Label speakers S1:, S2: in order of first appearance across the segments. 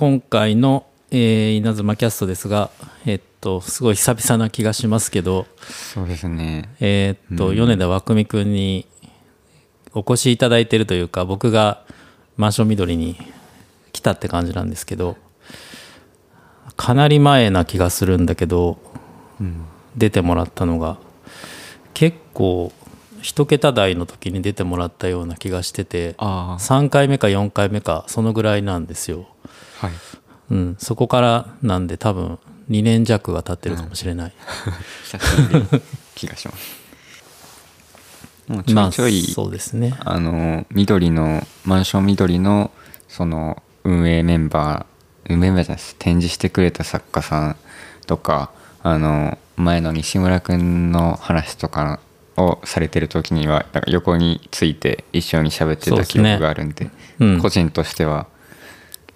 S1: 今回の、えー、稲妻キャストですが、えっと、すごい久々な気がしますけど、
S2: そうですね。
S1: えーっと、米田和久美くんにお越しいただいてるというか、僕がマンション緑に来たって感じなんですけど、かなり前な気がするんだけど、出てもらったのが、結構、一桁台の時に出てもらったような気がしてて、
S2: あ
S1: 3回目か4回目か、そのぐらいなんですよ。
S2: あ、はい。
S1: うん、そこからなんで多分2年弱が経ってるかもしれない。
S2: 久しぶりな気がします。もうちょ
S1: まあ
S2: いちょい、
S1: そうですね。
S2: あの、緑の、マンション緑の、その、運営メンバー、運営メンバーじゃないです。展示してくれた作家さんとか、あの、前の西村くんの話とかをされてる時には、なんか横について一緒に喋ってた記憶があるんで、
S1: うん
S2: 個人としては、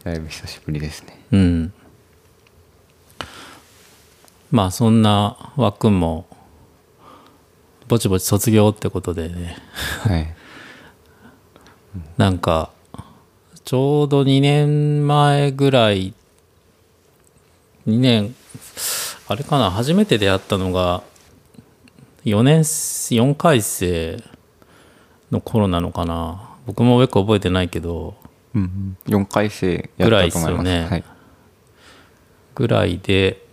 S2: だいぶ久しぶりですね。
S1: うん。まあそんな枠もぼちぼち卒業ってことでね
S2: はい。
S1: なんかちょうど2年前ぐらい2年あれかな初めて出会ったのが4年4回生の頃なのかな僕もよく覚えてないけど
S2: うん、4回生。
S1: ぐらいっすよね
S2: はい。
S1: ぐらいで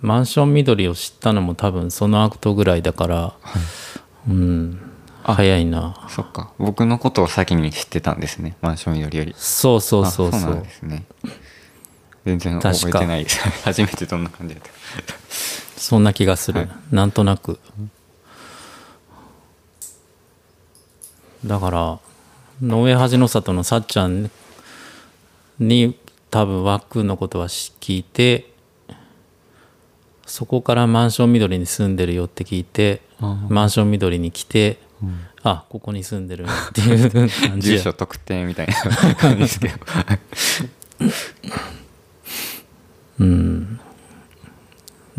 S1: マンション緑を知ったのも多分その後ぐらいだから、うん早いな
S2: そっか。僕のことを先に知ってたんですね。マンション緑より。
S1: そうそうそう
S2: あ
S1: そう
S2: なんですね。全然覚えてないです。初めてどんな感じだった。
S1: そんな気がする、
S2: はい。
S1: なんとなく。だから野上恥の里のさっちゃんに多分ワックンのことは聞いてそこからマンション緑に住んでるよって聞いてマンション緑に来て、あここに住んでるっていう 感じ
S2: 住
S1: や
S2: 所特定みたいな感じですけど。
S1: うん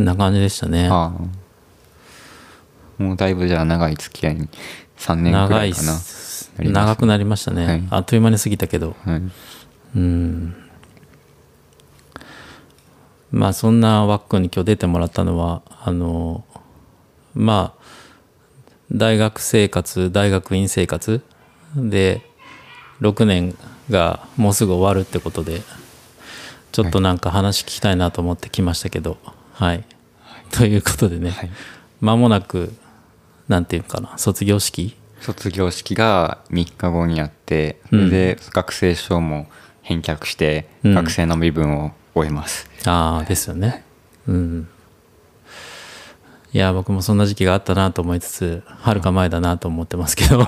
S1: な感じでしたね。
S2: ああ。もうだいぶじゃあ長い付き合いに3年くらいかな。
S1: す
S2: なります。
S1: 長くなりましたね、
S2: はい。
S1: あっという間に過ぎたけど。
S2: はい。
S1: うん。まあそんなワックンに今日出てもらったのはあのまあ大学生活大学院生活で6年がもうすぐ終わるってことでちょっとなんか話聞きたいなと思って来ましたけど。はい、ということでね、
S2: はい。
S1: 間もなくなんていうかな卒業式？
S2: 卒業式が3日後にあって、それで学生証も返却して、
S1: うん。
S2: 学生の身分を終えます。
S1: ああですよね。うん。いや僕もそんな時期があったなと思いつつはるか前だなと思ってますけど。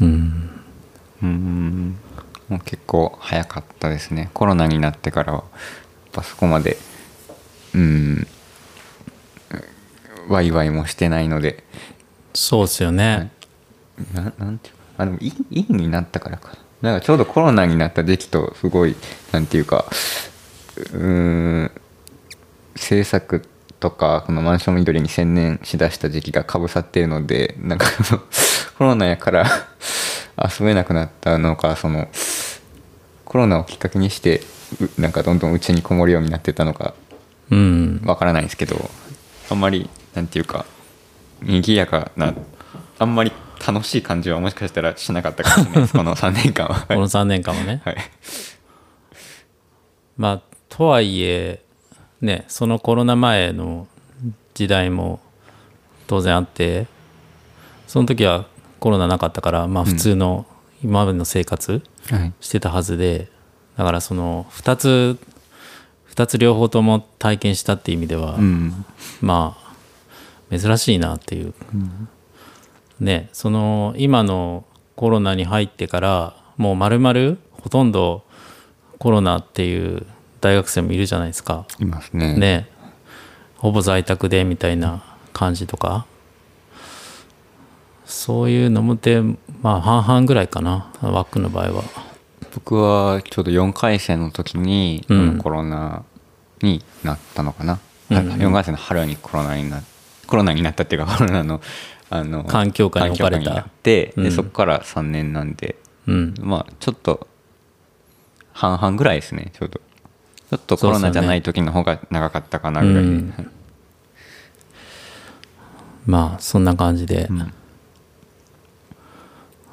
S1: うん。
S2: うん。もう結構早かったですね。コロナになってからはやっぱそこまでうん。ワイワイもしてないので。
S1: そうですよね、
S2: ななんていうかあでもいいいいになったからか。なんかちょうどコロナになった時期とすごいなんていうかうーん制作とかこのマンション緑に専念しだした時期がかぶさっているのでなんかその コロナやから遊べなくなったのかそのコロナをきっかけにしてうなんかどんどん家にこもるようになってたのか
S1: うん
S2: わからないですけどあんまりなんていうか賑やかなあんまり楽しい感じはもしかしたらしなかったかもしれないです。この3年間は。
S1: この3年間はね。
S2: はい。
S1: まあとはいえねそのコロナ前の時代も当然あってその時はコロナなかったからまあ普通の今までの生活
S2: はい。
S1: してたはずでだからその2つ2つ両方とも体験したっていう意味では、
S2: うん。
S1: まあ珍しいなっていう、ねその今のコロナに入ってからもう丸々ほとんどコロナっていう大学生もいるじゃないですか。
S2: いますね。
S1: ね。ほぼ在宅でみたいな感じとか。そういうのもでまあ半々ぐらいかなワックの場合は
S2: 僕はちょうど4回生の時に、
S1: うん。
S2: コロナになったのかな、
S1: うん。
S2: 4回生の春にコロナになコロナになったっていうか コロナのあの
S1: 環境下に置かれた。
S2: 環境下になって、
S1: うん。
S2: でそこから3年なんで
S1: うん。
S2: まあちょっと半々ぐらいですねちょうど。ちょっとコロナじゃない時の方が長かったかなぐらい。で、
S1: うん。まあそんな感じで、
S2: うん。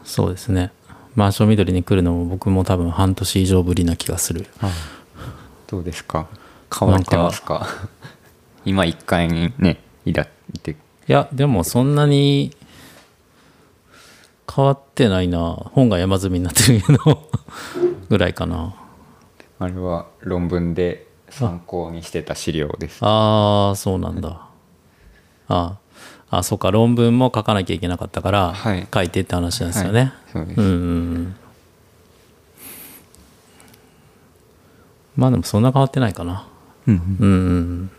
S1: そうですねマンション緑に来るのも僕も多分半年以上ぶりな気がする。
S2: どうですか？変わってますか？今1階にねいらいて。
S1: いやでもそんなに変わってないな。本が山積みになってるけど ぐらいかな。
S2: あれは論文で参考にしてた資料です
S1: ああそうなんだ。ああそうか論文も書かなきゃいけなかったから、
S2: はい。
S1: 書いてって話なんですよね、
S2: はい。そう
S1: んまあでもそんな変わってないかな。
S2: うん
S1: うん。うん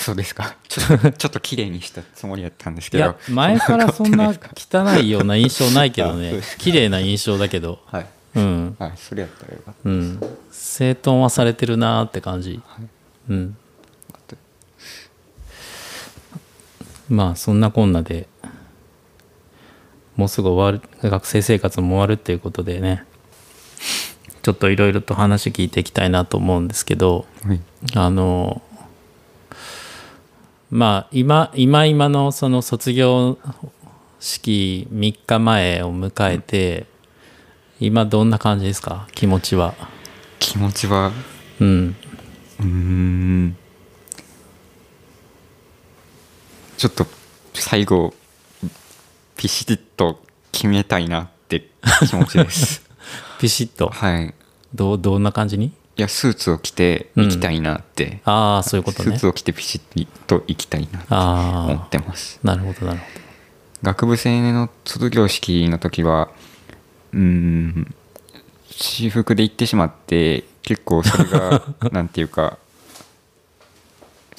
S2: そうですか。ちょっと ちょっと綺麗にしたつもりだったんですけど。
S1: いや前からそんな 汚いような印象ないけどね。
S2: です
S1: 綺麗な印象だけど。
S2: はい。
S1: うん。
S2: はいそれやったらよかっ
S1: うん。整頓はされてるなーって感じ。うんまあそんなこんなでもうすぐ終わる学生生活も終わるっていうことでねちょっといろいろと話聞いていきたいなと思うんですけど
S2: はい。
S1: あのまあ今今今のその卒業式3日前を迎えて今どんな感じですか？気持ちは。
S2: 気持ちは？
S1: うん。
S2: うーんちょっと最後ピシッと決めたいなって気持ちです。
S1: ピシッと？
S2: はい。
S1: どうどんな感じに？
S2: いやスーツを着て行きたいなって、
S1: ああそういうことね。
S2: スーツを着てピシッと行きたいなって思
S1: あ
S2: ってます。
S1: あなるほどなるほ
S2: 学部生の卒業式の時はうーん私服で行ってしまって結構それが なんていうか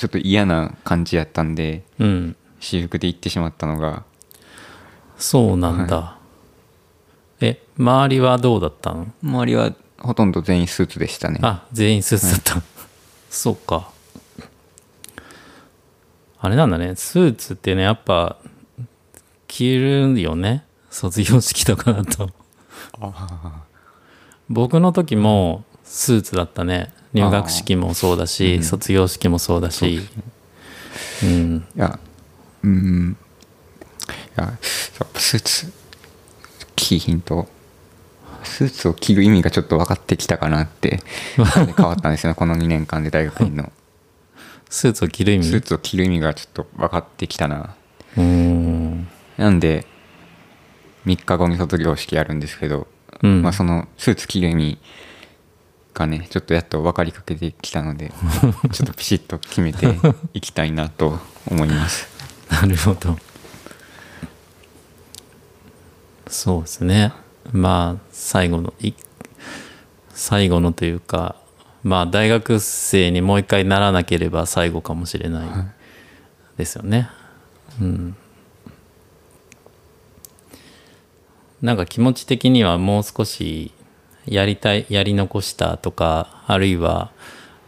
S2: ちょっと嫌な感じやったんで
S1: どうん。
S2: 私服で行ってしまったのが。
S1: そうなんだ、え周りはどうだったの？
S2: 周りはほとんど全員スーツでしたね。
S1: あ全員スーツだった、そうか。あれなんだね。スーツってねやっぱ着るよね。卒業式とかだと。僕の時もスーツだったね入学式もそうだし、卒業式もそうだし。うん。
S2: いやうーん。いややっぱスーツ着ひんとスーツを着る意味がちょっと分かってきたかなって 変わったんですよこの2年間で大学院の。
S1: スーツを着る意味？
S2: スーツを着る意味がちょっと分かってきたな。
S1: うーん。
S2: なんで3日後に卒業式やるんですけど、
S1: うん。
S2: まあそのスーツ着る意味がねちょっとやっと分かりかけてきたので ちょっとピシッと決めていきたいなと思います。
S1: なるほど。そうですね。まあ最後のい最後のというかまあ大学生にもう一回ならなければ最後かもしれない。ですよね、うん。なんか気持ち的にはもう少しやりたいやり残したとかあるいは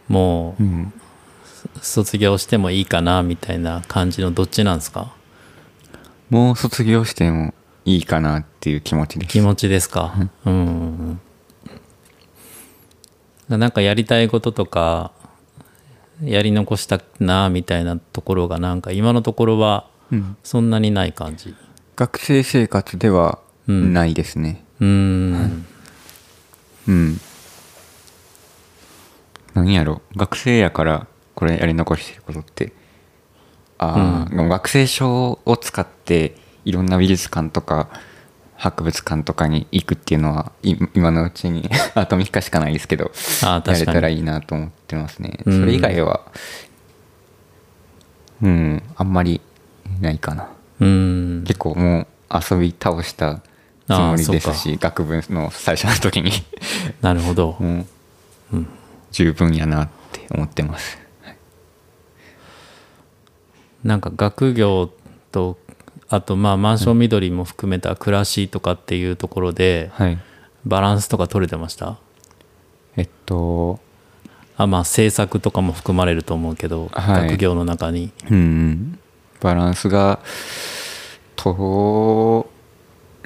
S1: もう
S2: うん。
S1: 卒業してもいいかなみたいな感じのどっちなんですか？
S2: もう卒業してもいいかなっていう気持ちです。
S1: 気持ちですか？うん。なんかやりたいこととかやり残したなみたいなところがなんか今のところは
S2: うん。
S1: そんなにない感じ？
S2: 学生生活では
S1: うん。
S2: ないですね。
S1: うん
S2: うん、何やろ？学生やからこれやり残してることって。ああ、でも学生証を使っていろんな美術館とか博物館とかに行くっていうのはい今のうちにあと3日しかないですけど
S1: あ
S2: やれたらいいなと思ってますね。そ
S1: うん。
S2: れ以外はうんあんまりないかな。
S1: うん。
S2: 結構もう遊び倒したつもりですし学部の最初の時に。
S1: なるほど。
S2: もう、十分やなって思ってます。
S1: なんか学業とあとまあマンション緑も含めた暮らしとかっていうところで
S2: はい。
S1: バランスとか取れてました？
S2: えっと
S1: あまあ制作とかも含まれると思うけど、
S2: はい。
S1: 学業の中に。
S2: うんバランスが取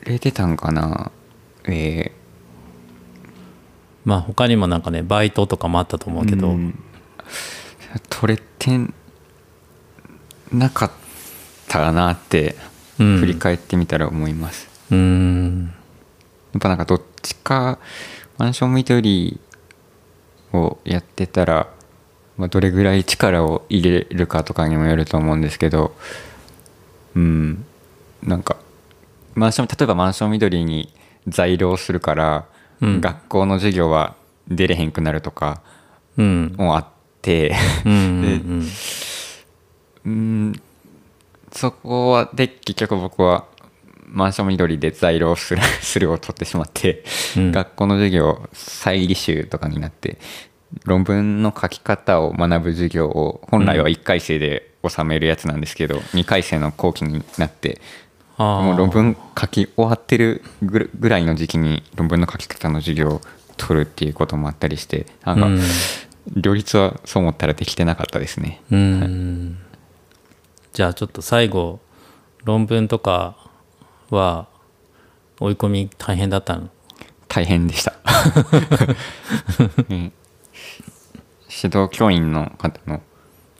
S2: れてたんかな？えー。
S1: まあ他にもなんかねバイトとかもあったと思うけど、
S2: うん。取れてなかったなって
S1: うん。
S2: 振り返ってみたら思います、
S1: うーん。
S2: やっぱなんかどっちかマンション緑をやってたら、まあ、どれぐらい力を入れるかとかにもよると思うんですけどうん。なんかマンション例えばマンション緑に在寮するから、
S1: うん。
S2: 学校の授業は出れへんくなるとか
S1: うん。
S2: もあって。
S1: うんうん
S2: うん。そこはで結局僕はマンション緑で在寮する するを取ってしまって、
S1: うん。
S2: 学校の授業再履修とかになって論文の書き方を学ぶ授業を本来は1回生で収めるやつなんですけど、2回生の後期になってもう論文書き終わってるぐらいの時期に論文の書き方の授業を取るっていうこともあったりしてなんか、
S1: うん。
S2: 両立はそう思ったらできてなかったですね。
S1: うーんじゃあちょっと最後論文とかは追い込み大変だったの？
S2: 大変でした、う ん指導教員の方の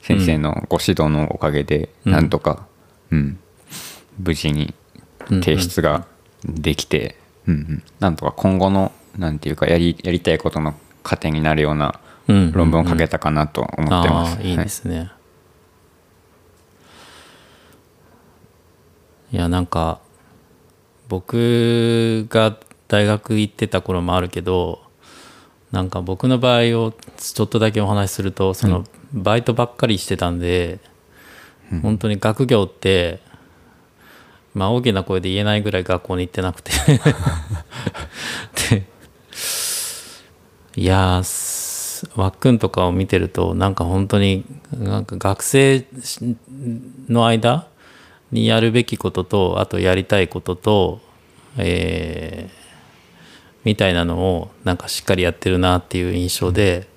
S2: 先生のご指導のおかげで、
S1: うん。
S2: なんとか、うん無事に提出ができて、うんうん。なんとか今後のなんていうかやりやりたいことの糧になるような
S1: うん
S2: 論文を書けたかなと思ってます。
S1: ああいいですね、い、やなんか僕が大学行ってた頃もあるけどなんか僕の場合をちょっとだけお話しするとそのバイトばっかりしてたんで、本当に学業ってまあ大きな声で言えないぐらい学校に行ってなくて。でいやわっくんとかを見てるとなんか本当になんか学生の間にやるべきこととあとやりたいことと、えーみたいなのをなんかしっかりやってるなっていう印象で、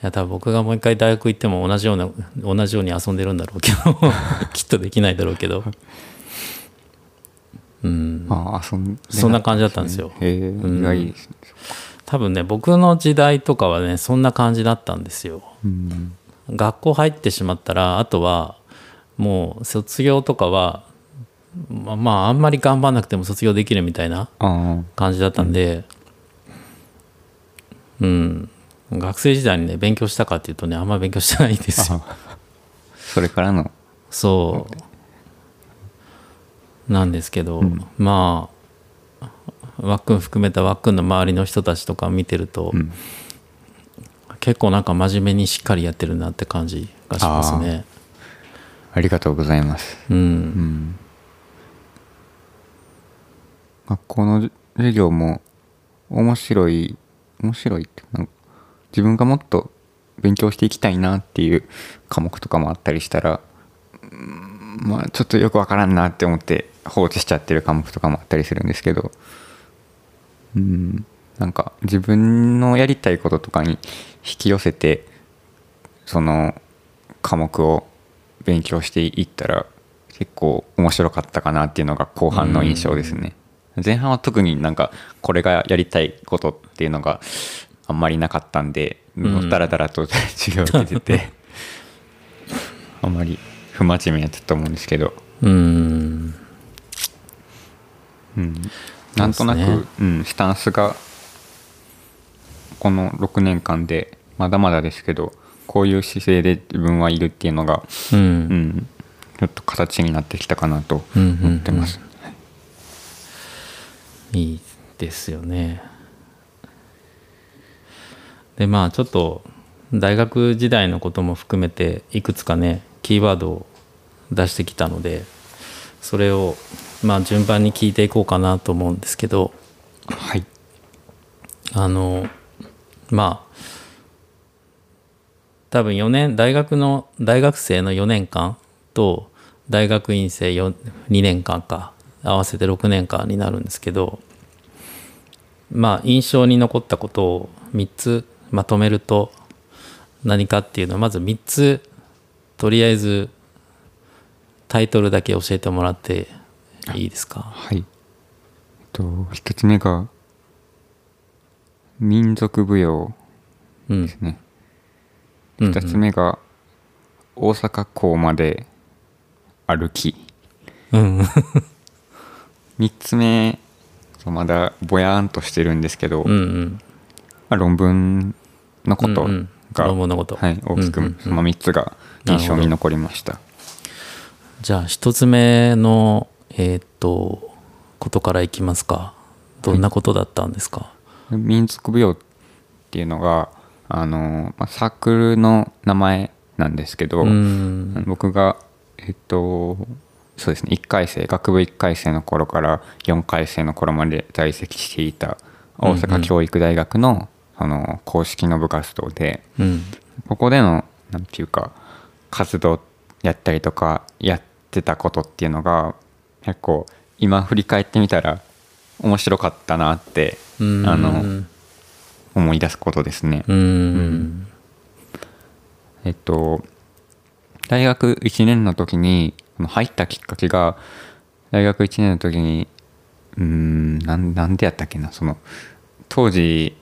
S1: いや多分僕がもう一回大学行っても同じような同じように遊んでるんだろうけど きっとできないだろうけど。うん。
S2: ああそん
S1: そんな感じだったんですよ。
S2: へえ
S1: うん。
S2: 意外ですね。
S1: 多分ね僕の時代とかはねそんな感じだったんですよ。
S2: うん。
S1: 学校入ってしまったらあとはもう卒業とかはまあまああんまり頑張んなくても卒業できるみたいな
S2: あ
S1: 感じだったんでうん、学生時代にね勉強したかっていうとねあんまり勉強してないんですよ。
S2: あ それからの。
S1: そう。なんですけど、
S2: うん。
S1: まあわっくん含めたわっくんの周りの人たちとか見てると、
S2: うん。
S1: 結構なんか真面目にしっかりやってるなって感じがしますね。
S2: ありがとうございます。
S1: うん、
S2: うん。学校の授業も面白い面白いってなんか自分がもっと勉強していきたいなっていう科目とかもあったりしたらうんまあちょっとよくわからんなって思って放置しちゃってる科目とかもあったりするんですけどうんなんか自分のやりたいこととかに引き寄せてその科目を勉強していったら結構面白かったかなっていうのが後半の印象ですね。前半は特になんかこれがやりたいことっていうのがあんまりなかったんで、
S1: ん。
S2: だらだらと授業を受けてて あんまり不真面目やったと思うんですけど、
S1: うん。
S2: うん、なんとなく、
S1: ね。
S2: うん、スタンスがこの6年間でまだまだですけどこういう姿勢で自分はいるっていうのが、
S1: う
S2: うん。ん、ちょっと形になってきたかなと思ってます。
S1: いいですよねでまあちょっと大学時代のことも含めていくつかねキーワードを出してきたのでそれをまあ順番に聞いていこうかなと思うんですけど
S2: はい、
S1: あのまあ多分4年大学の大学生の4年間と大学院生4 2年間か合わせて6年間になるんですけどまあ印象に残ったことを3つまとめると何かっていうのはまず3つとりあえずタイトルだけ教えてもらっていいですか？
S2: はい。えっと、一つ目が、民族舞踊
S1: うん
S2: ですね。
S1: うん。
S2: 2つ目が大阪港まで歩き。
S1: うん。
S2: 3つ目まだぼやーんとしてるんですけど、
S1: うんうん。
S2: まあ、論文のこと
S1: うんうん。
S2: が、
S1: 論文のこと。
S2: はい、大きく
S1: うんうんうん。
S2: その3つが印象に残りました、
S1: じゃあ一つ目のえーっとことからいきますか。どんなことだったんですか、
S2: 民族舞踊っていうのがあの、まあ、サークルの名前なんですけど、
S1: うん。
S2: 僕がえっとそうですね1回生学部1回生の頃から4回生の頃まで在籍していた大阪教育大学の,、その公式の部活動で
S1: うん。
S2: ここでのなんていうか活動やったりとかやってたことっていうのが結構今振り返ってみたら面白かったなって
S1: うん。
S2: あの思い出すことですね。
S1: うん。
S2: えっと大学1年の時に入ったきっかけが大学1年の時にうーんなんなんでやったっけなその当時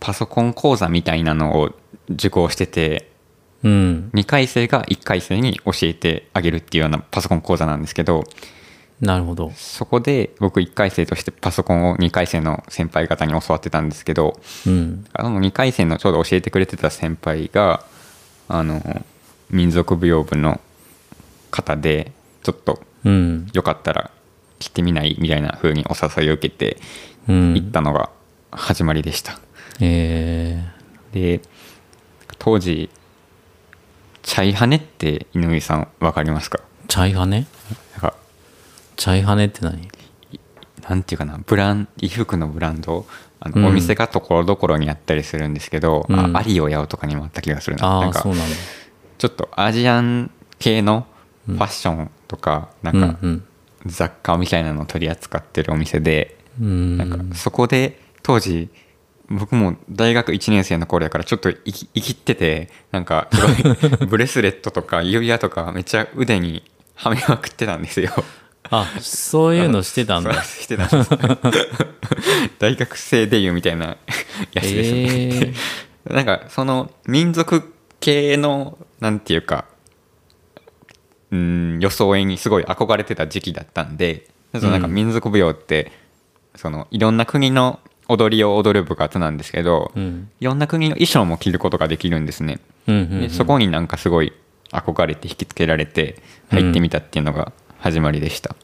S2: パソコン講座みたいなのを受講してて
S1: うん。
S2: 2回生が1回生に教えてあげるっていうようなパソコン講座なんですけど
S1: なるほど。
S2: そこで僕1回生としてパソコンを2回生の先輩方に教わってたんですけど
S1: うん。
S2: あの2回生のちょうど教えてくれてた先輩があの民族舞踊部の方でちょっと
S1: うん。
S2: よかったら来てみない？みたいな風にお誘いを受けて
S1: うん。
S2: 行ったのが始まりでした、
S1: え
S2: で当時チャイハネって井上さん分かりますか？
S1: ー、チャイハネ？
S2: なんか
S1: チャイハネって何？
S2: なんていうかなブラン衣服のブランド？あの、
S1: うん。
S2: お店がところどころにあったりするんですけど、
S1: うん。
S2: あアリオヤオとかにもあった気がするな。
S1: あ
S2: なんかちょっとアジアン系のファッションとか、なんか
S1: うん。
S2: 雑貨みたいなのを取り扱ってるお店で、
S1: うん。
S2: なんかそこで当時僕も大学1年生の頃やからちょっと生き生きっててなんかすごい ブレスレットとか指輪とかめっちゃ腕にはめまくってたんですよ。
S1: あそういうのしてたんだ
S2: してたんです大学生デビューみたいな やつですね。
S1: え
S2: なんかその民族系のなんていうかうん装いにすごい憧れてた時期だったんでそのなんか
S1: うん
S2: 民族舞踊って、そのいろんな国の踊りを踊る部活なんですけど、
S1: うん
S2: いろんな国の衣装も着ることができるんですね。
S1: うんうんうん
S2: でそこになんかすごい憧れて引きつけられて入ってみたっていうのが始まりでした。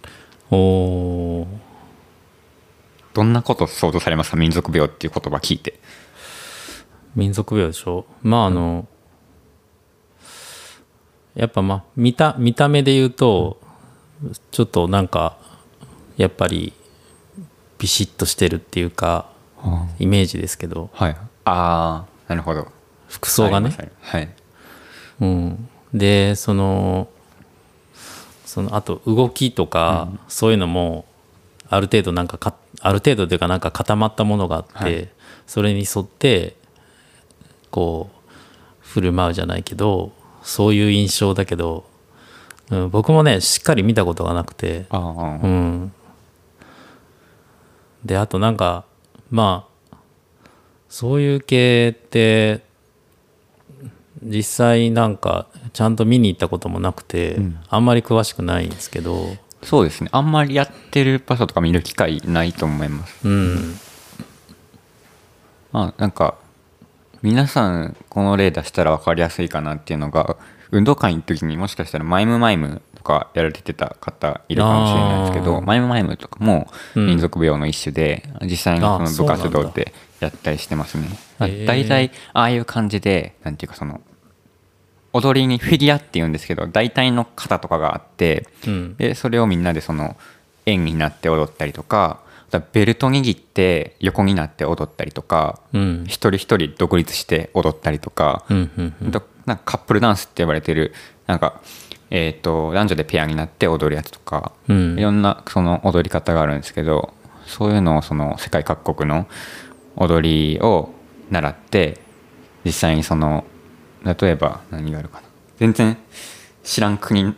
S1: おー
S2: どんなこと想像されますか？民族舞踊っていう言葉聞いて。
S1: 民族舞踊でしょ？まああの、やっぱまあ見た見た目で言うとちょっとなんかやっぱりビシッとしてるっていうかイメージですけど。
S2: はい。ああ、なるほど。
S1: 服装がね。
S2: はい。
S1: うん、でそのそのあと動きとか、そういうのもある程度なんかかある程度というかなんか固まったものがあって、
S2: はい。
S1: それに沿ってこう振る舞うじゃないけどそういう印象だけど、うん、僕もねしっかり見たことがなくて、
S2: ああ、
S1: うん、であとなんかまあそういう系って実際なんかちゃんと見に行ったこともなくて、
S2: うん
S1: あんまり詳しくないんですけど
S2: そうですね。あんまりやってる場所とか見る機会ないと思います。
S1: うん
S2: まあ、なんか、皆さんこの例出したら分かりやすいかなっていうのが、運動会の時にもしかしたらマイムマイムとかやられてた方いるかもしれないですけど、マイムマイムとかも
S1: うん。
S2: 民族舞踊の一種で、実際にそ
S1: あ
S2: の部活動でやったりしてますね。
S1: へー。
S2: 大体ああいう感じで、なんていうかその、踊りにフィギュアっていうんですけど、大体の型とかがあって、
S1: うん。
S2: でそれをみんなでその円になって踊ったりとかベルト握って横になって踊ったりとか、
S1: うん。
S2: 一人一人独立して踊ったりとか、
S1: うんうんうん。
S2: あとなんかカップルダンスって呼ばれてるなんか、えー、と男女でペアになって踊るやつとか、
S1: うん。
S2: いろんなその踊り方があるんですけどそういうのをその世界各国の踊りを習って実際にその例えば何があるかな。全然知らん国の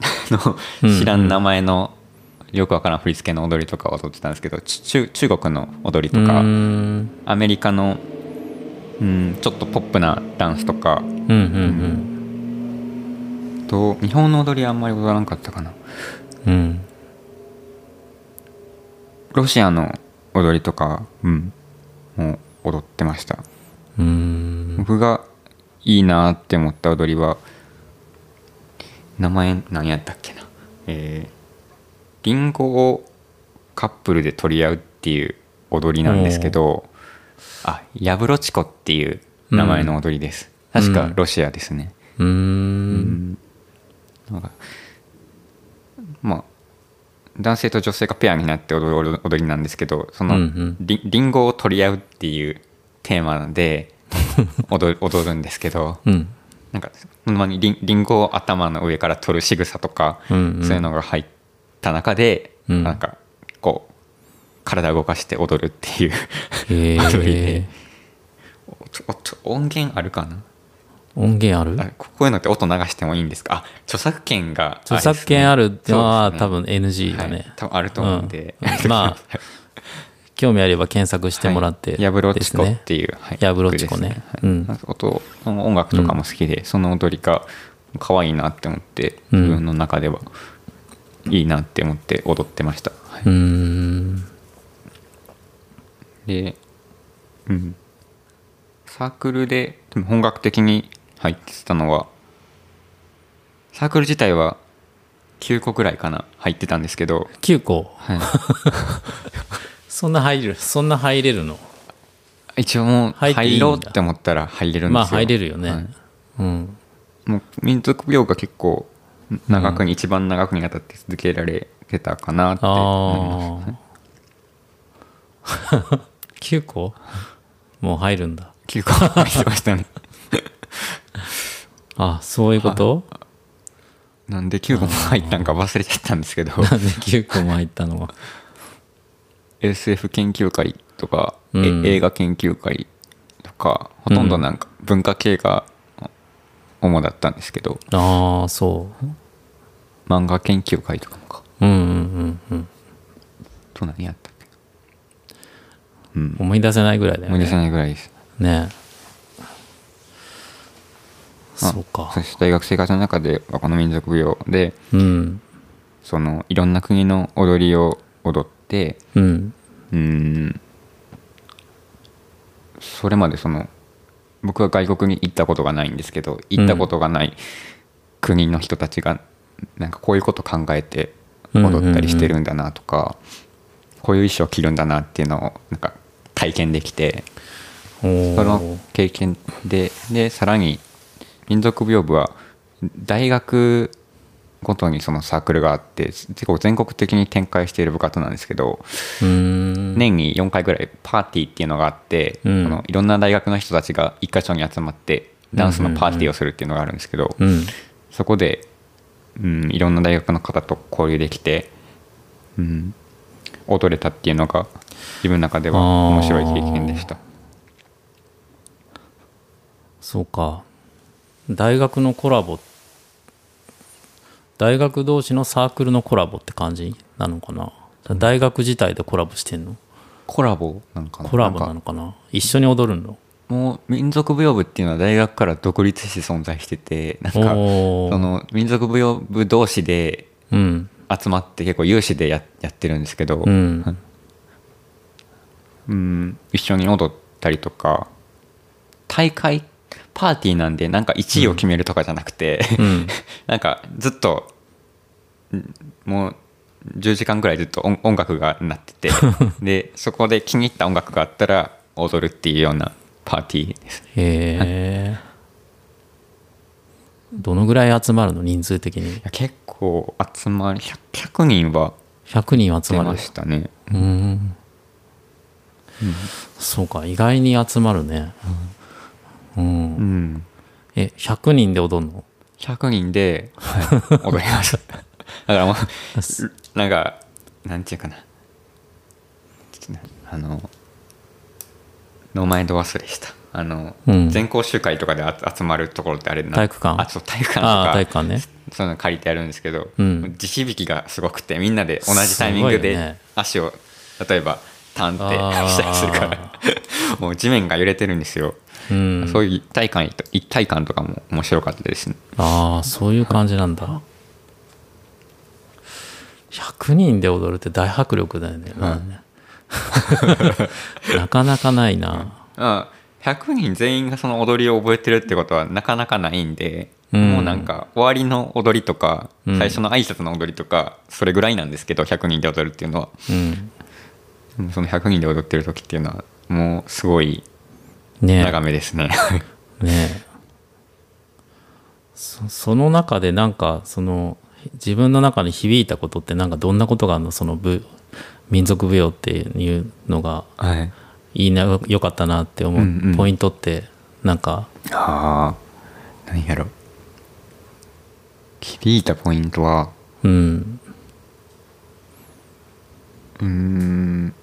S1: うん。
S2: 知らん名前のよくわからん振り付けの踊りとかを踊ってたんですけどち中中国の踊りとか、アメリカのうんちょっとポップなダンスとか
S1: うんうん
S2: と日本の踊りはあんまり踊らなかったかな。
S1: うん。うん
S2: ロシアの踊りとか、うん、もう踊ってました。
S1: うーん。
S2: 僕がいいなって思った踊りは名前何やったっけな。えーリンゴをカップルで取り合うっていう踊りなんですけどあヤブロチコっていう名前の踊りです、確かロシアですね、
S1: うーん
S2: なんかまあ男性と女性がペアになって踊る踊りなんですけどその
S1: うんうん。
S2: リリンゴを取り合うっていうテーマで 踊る踊るんですけど
S1: うん。
S2: なんかほんまにリンリンゴを頭の上から取る仕草とか、
S1: うんうん。
S2: そういうのが入った中で、
S1: うん。
S2: なんかこう体を動かして踊るっていう
S1: へ
S2: 踊り
S1: え
S2: で音源あるかな？
S1: 音源ある？
S2: あここういうのって音流してもいいんですか？あ著作権が
S1: 著作権あるってのは、多分 NG だね、
S2: はい、多分あると思うんで、
S1: うん。まあ 興味あれば検索してもらって
S2: はい。ヤブロチコっていう、はい。
S1: ヤブロチコね。うん
S2: はい。音音楽とかも好きで、その踊りが可愛いなって思って
S1: うん。
S2: 自分の中ではいいなって思って踊ってました、はい。う
S1: ーん。
S2: で、うん、サークルででも本格的に入ってたのはサークル自体は9個ぐらいかな入ってたんですけど、
S1: 9個？
S2: はい、
S1: そんな入るそんな入れるの？
S2: 一応もう
S1: 入
S2: ろうって思ったら入れるんですよ。
S1: まあ入れるよね、
S2: はい。
S1: うん。
S2: もう民族舞踊が結構長くに、一番長くにわたって続けられてたかなって思います
S1: ああ9個？もう入るんだ。
S2: 9個入ってましたね
S1: あそういうこと、
S2: なんで9個も入ったんか忘れちゃったんですけど。
S1: なんで9個も入ったの？は
S2: SF 研究会とか、え
S1: うん。
S2: 映画研究会とかほとんどなんか文化系が主だったんですけど、
S1: ああそ
S2: 漫画研究会とかもか。
S1: ううんうんうんうん。
S2: と何やったっけうん。
S1: 思い出せないぐらいだよね。
S2: 思い出せないぐらいです。
S1: ね。
S2: あ
S1: そうか。
S2: そして大学生活の中でこの民族舞踊で
S1: うん。
S2: そのいろんな国の踊りを踊って
S1: うん。
S2: うーん。それまでその僕は外国に行ったことがないんですけど行ったことがない国の人たちがなんかこういうこと考えて踊ったりしてるんだなとかこういう衣装を着るんだなっていうのをなんか体験できてその経験ででさらに民族舞踊部は大学ごとにそのサークルがあって結構全国的に展開している部活なんですけど年に4回ぐらいパーティーっていうのがあって、
S1: うん。
S2: そのいろんな大学の人たちが一箇所に集まってダンスのパーティーをするっていうのがあるんですけど、
S1: うん。
S2: そこで、うん、いろんな大学の方と交流できて、うん、踊れたっていうのが自分の中では面白い経験でした。
S1: そうか大学のコラボ。大学同士のサークルのコラボって感じなのかな？大学自体でコラボしてんの？
S2: コラボなのかな？
S1: コラボなのかな？一緒に踊るの？
S2: もう民族舞踊部っていうのは大学から独立して存在しててなんかその民族舞踊部同士で
S1: うん。
S2: 集まって結構有志でややってるんですけど、
S1: うん。
S2: うん、一緒に踊ったりとか大会パーティーなんでなんか1位を決めるとかじゃなくて、
S1: うん。
S2: なんかずっとんもう10時間ぐらいずっと音音楽が鳴ってて でそこで気に入った音楽があったら踊るっていうようなパーティーです。
S1: へえ。どのぐらい集まるの人数的に？
S2: 結構集まり 100, 100人は
S1: 100人集
S2: 出ま
S1: まる
S2: したね。
S1: うーん。そうか意外に集まるね。うん、
S2: うん。
S1: え100人で踊るの
S2: ？100人で、はい、踊りました。だからもうなんかなんていうかな。あの名前ど忘れした。あの、
S1: うん。
S2: 全校集会とかであ集まるところってあれな
S1: 体育館？
S2: あそう体育館と
S1: ああ
S2: か
S1: 体育館ね。
S2: そういうの借りてやるんですけど、
S1: うん。
S2: 地響きがすごくてみんなで同じタイミングで足を例えばターンって したりするから。もう地面が揺れてるんですよ、
S1: うん。
S2: そういう一体感一体感とかも面白かったですね。
S1: ああそういう感じなんだ。100人で踊るって大迫力だよね、なかなかないな。
S2: あ100人全員がその踊りを覚えてるってことはなかなかないんで、
S1: うん。
S2: もうなんか終わりの踊りとか
S1: うん。
S2: 最初の挨拶の踊りとかそれぐらいなんですけど100人で踊るっていうのは。
S1: うん
S2: その100人で踊ってる時っていうのはもうすごい
S1: ね。
S2: 長めですね。
S1: ね。えそその中でなんかその自分の中に響いたことってなんかどんなことがあるの？その舞民族舞踊っていうのが
S2: はい。
S1: いいなよかったなって思う、
S2: うんうん。
S1: ポイントってなんか？
S2: ああ何やろ。響いたポイントは
S1: うん。
S2: うーん、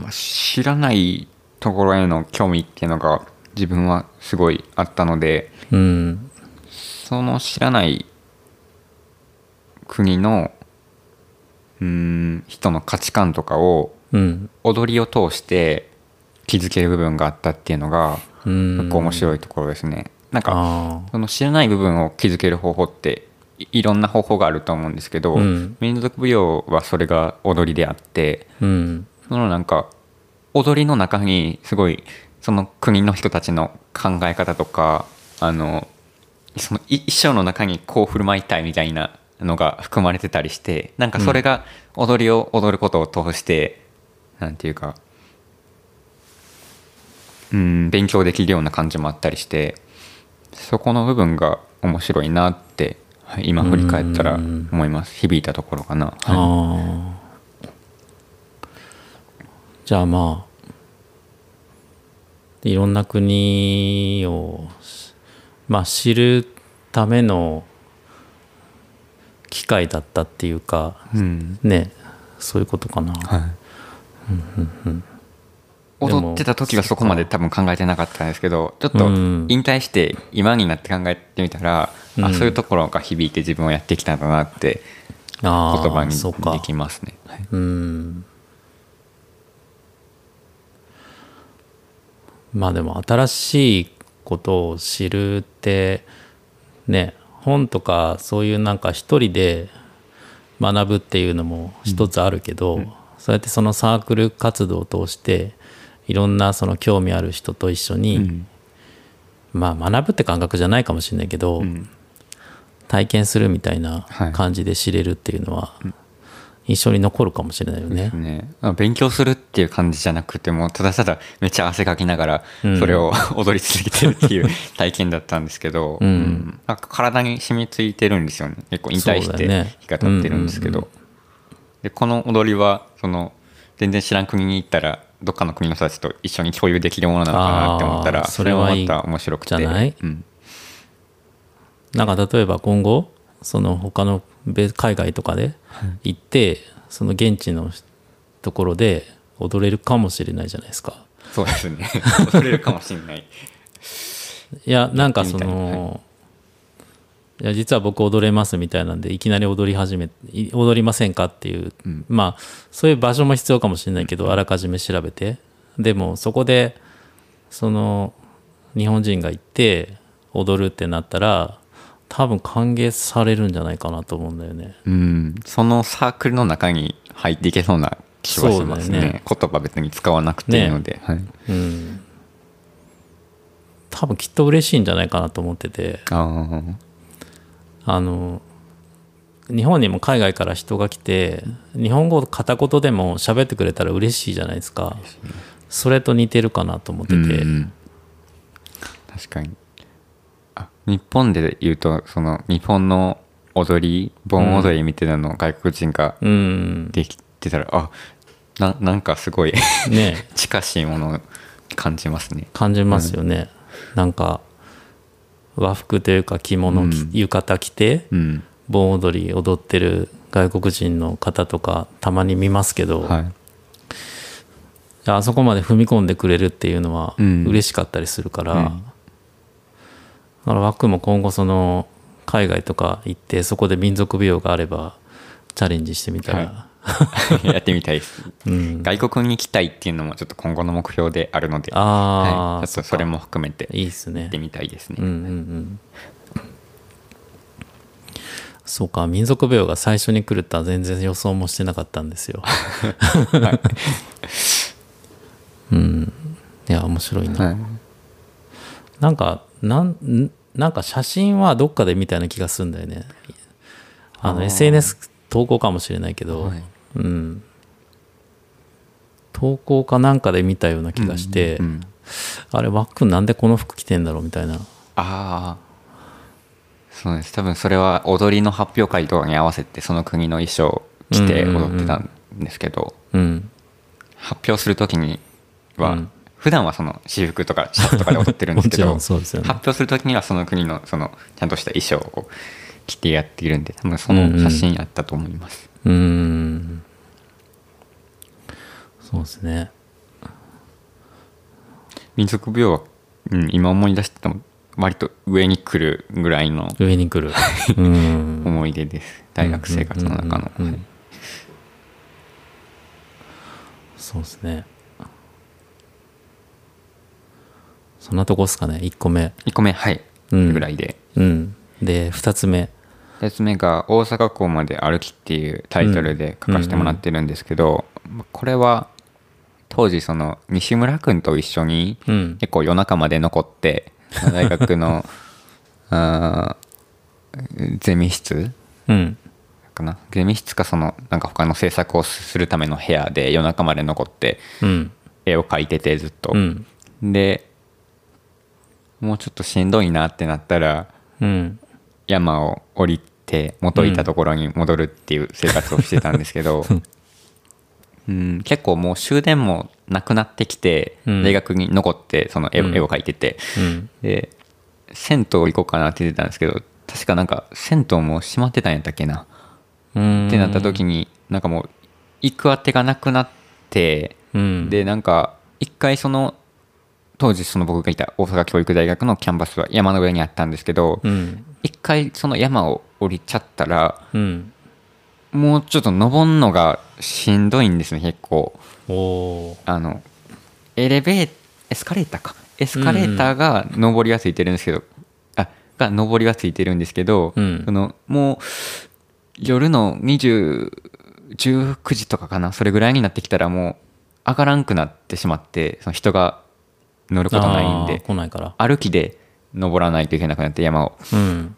S2: まあ、知らないところへの興味っていうのが自分はすごいあったので
S1: うん
S2: その知らない国のうーん人の価値観とかを
S1: うん。
S2: 踊りを通して気づける部分があったっていうのが
S1: うん。
S2: 結構面白いところですね。なんか
S1: あ
S2: その知らない部分を気づける方法っていいろんな方法があると思うんですけど、
S1: うん。
S2: 民族舞踊はそれが踊りであって
S1: あうん
S2: そのなんか踊りの中にすごいその国の人たちの考え方とかあのそのい一生の中にこう振る舞いたいみたいなのが含まれてたりしてなんかそれが踊りを踊ることを通して、なんていうかうん勉強できるような感じもあったりしてそこの部分が面白いなって、はい今振り返ったら思います。響いたところかな。はい
S1: じゃあまあいろんな国をまあ知るための機会だったっていうか
S2: うん。
S1: ねそういうことかな、
S2: はい。踊ってた時はそこまで多分考えてなかったんですけどちょっと
S1: うん。
S2: 引退して今になって考えてみたら、
S1: うん。
S2: あそういうところが響いて自分はやってきたんだなって言葉にできますね。はい。
S1: うんまあでも新しいことを知るってね本とかそういうなんか一人で学ぶっていうのも一つあるけど、そうやってそのサークル活動を通していろんなその興味ある人と一緒に、
S2: うん。
S1: まあ学ぶって感覚じゃないかもしれないけど、
S2: うん。
S1: 体験するみたいな
S2: はい。
S1: 感じで知れるっていうのは印象に残るかもしれないよね。
S2: ね、あ勉強するっていう感じじゃなくてもただただめっちゃ汗かきながら
S1: うん。
S2: それを 踊り続けてるっていう体験だったんですけど、
S1: うん。
S2: なん。か体に染みついてるんですよね。結構引退して日が経ってるんですけど、
S1: うんうん
S2: でこの踊りはその全然知らん国に行ったらどっかの国の人たちと一緒に共有できるものなのかなって思ったらそれはまた面白くて。
S1: それはいい？
S2: うん。
S1: なんか例えば今後その他の米海外とかで行って、その現地のところで踊れるかもしれないじゃないですか。
S2: そうですね。踊れるかもしれない。
S1: いやなんかそのいや実は僕踊れますみたいなんでいきなり踊り始めい踊りませんかっていう、
S2: うん。
S1: まあそういう場所も必要かもしれないけど、あらかじめ調べて。でもそこでその日本人が行って踊るってなったら多分歓迎されるんじゃないかなと思うんだよね。
S2: うん、そのサークルの中に入っていけそうな気はしますね。
S1: ね。
S2: 言葉別に使わなくていいので、はい、
S1: うん、多分きっと嬉しいんじゃないかなと思ってて。
S2: あ
S1: あの日本にも海外から人が来て日本語片言でも喋ってくれたら嬉しいじゃないですか。それと似てるかなと思って
S2: あ、
S1: て、
S2: うん確かに。あ日本で言うとその日本の踊り盆踊りみたいなのを外国人が
S1: うん。
S2: できてたら、あななんかすごい
S1: ね。
S2: 近しいものを感じますね。
S1: 感じますよね、なんか和服というか着物着、
S2: うん。
S1: 浴衣着て
S2: うん。
S1: 盆踊り踊ってる外国人の方とかたまに見ますけど、
S2: はい。
S1: あそこまで踏み込んでくれるっていうのは
S2: うん。
S1: 嬉しかったりするから、
S2: うん
S1: だから枠も今後その海外とか行ってそこで民族舞踊があればチャレンジしてみた
S2: はい。
S1: ら
S2: やってみたいです、
S1: うん。
S2: 外国に行きたいっていうのもちょっと今後の目標であるので。
S1: ああ、
S2: はい、ちょっとそれも含めて
S1: いいっすね。
S2: 行ってみたいですね。
S1: うんうんうん。そうか民族舞踊が最初に来るとは全然予想もしてなかったんですよ。うん。いや面白いな、
S2: はい
S1: なんかなんんなんか写真はどっかで見たような気がするんだよね。あの SNS 投稿かもしれないけど、
S2: はい。
S1: うん。投稿かなんかで見たような気がして、
S2: うん
S1: あれワックンなんでこの服着てんだろうみたいな。
S2: ああそうです。多分それは踊りの発表会とかに合わせてその国の衣装を着て踊ってたんですけど、
S1: うん。
S2: 発表する時には、
S1: うん
S2: 普段はその私服とかシャツとかで踊ってるんですけど
S1: ね。
S2: 発表する時にはその国のそのちゃんとした衣装を着てやっているんで多分その写真やったと思います、
S1: うーん。そうですね。
S2: 民族舞踊は、うん、今思い出しても割と上に来るぐらいの
S1: 上に来る。うん。
S2: 思い出です。大学生活の中の、
S1: うんうんうんうんそうですねそんなとこっすかね。1個目。
S2: 1個目はい、
S1: うん。
S2: ぐらいで。
S1: うん。で2つ目。
S2: 2つ目が「大阪港まで歩き」っていうタイトルで書かせてもらってるんですけど、これは当時その西村君と一緒に
S1: うん。
S2: 結構夜中まで残って大学の あーゼミ室
S1: うん。
S2: かな？ゼミ室かそのなんか他の制作をするための部屋で夜中まで残って
S1: うん。
S2: 絵を描いててずっと、
S1: うん。
S2: でもうちょっとしんどいなってなったら
S1: うん。
S2: 山を降りて元いたところに戻るっていう生活をしてたんですけど、うん、結構もう終電もなくなってきて、
S1: うん。
S2: 大学に残ってその絵,、を描いてて。
S1: うん。
S2: で銭湯行こうかなって言ってたんですけど確かなんか銭湯も閉まってたんやったっけな、
S1: うん。
S2: ってなった時になんかもう行くあてがなくなって
S1: うん。
S2: でなんか一回その当時その僕がいた大阪教育大学のキャンパスは山の上にあったんですけど、
S1: うん。
S2: 一回その山を降りちゃったら
S1: うん。
S2: もうちょっと登るのがしんどいんですね結構。あのエレベーエスカレーターか。エスカレーターが上りはついてるんですけど、あが上りはついてるんですけど、
S1: うん。
S2: そのもう夜の2019時とかかなそれぐらいになってきたらもう上がらんくなってしまってその人が乗ることないんで。
S1: 来ないから。
S2: 歩きで登らないといけなくなって山を。
S1: うん。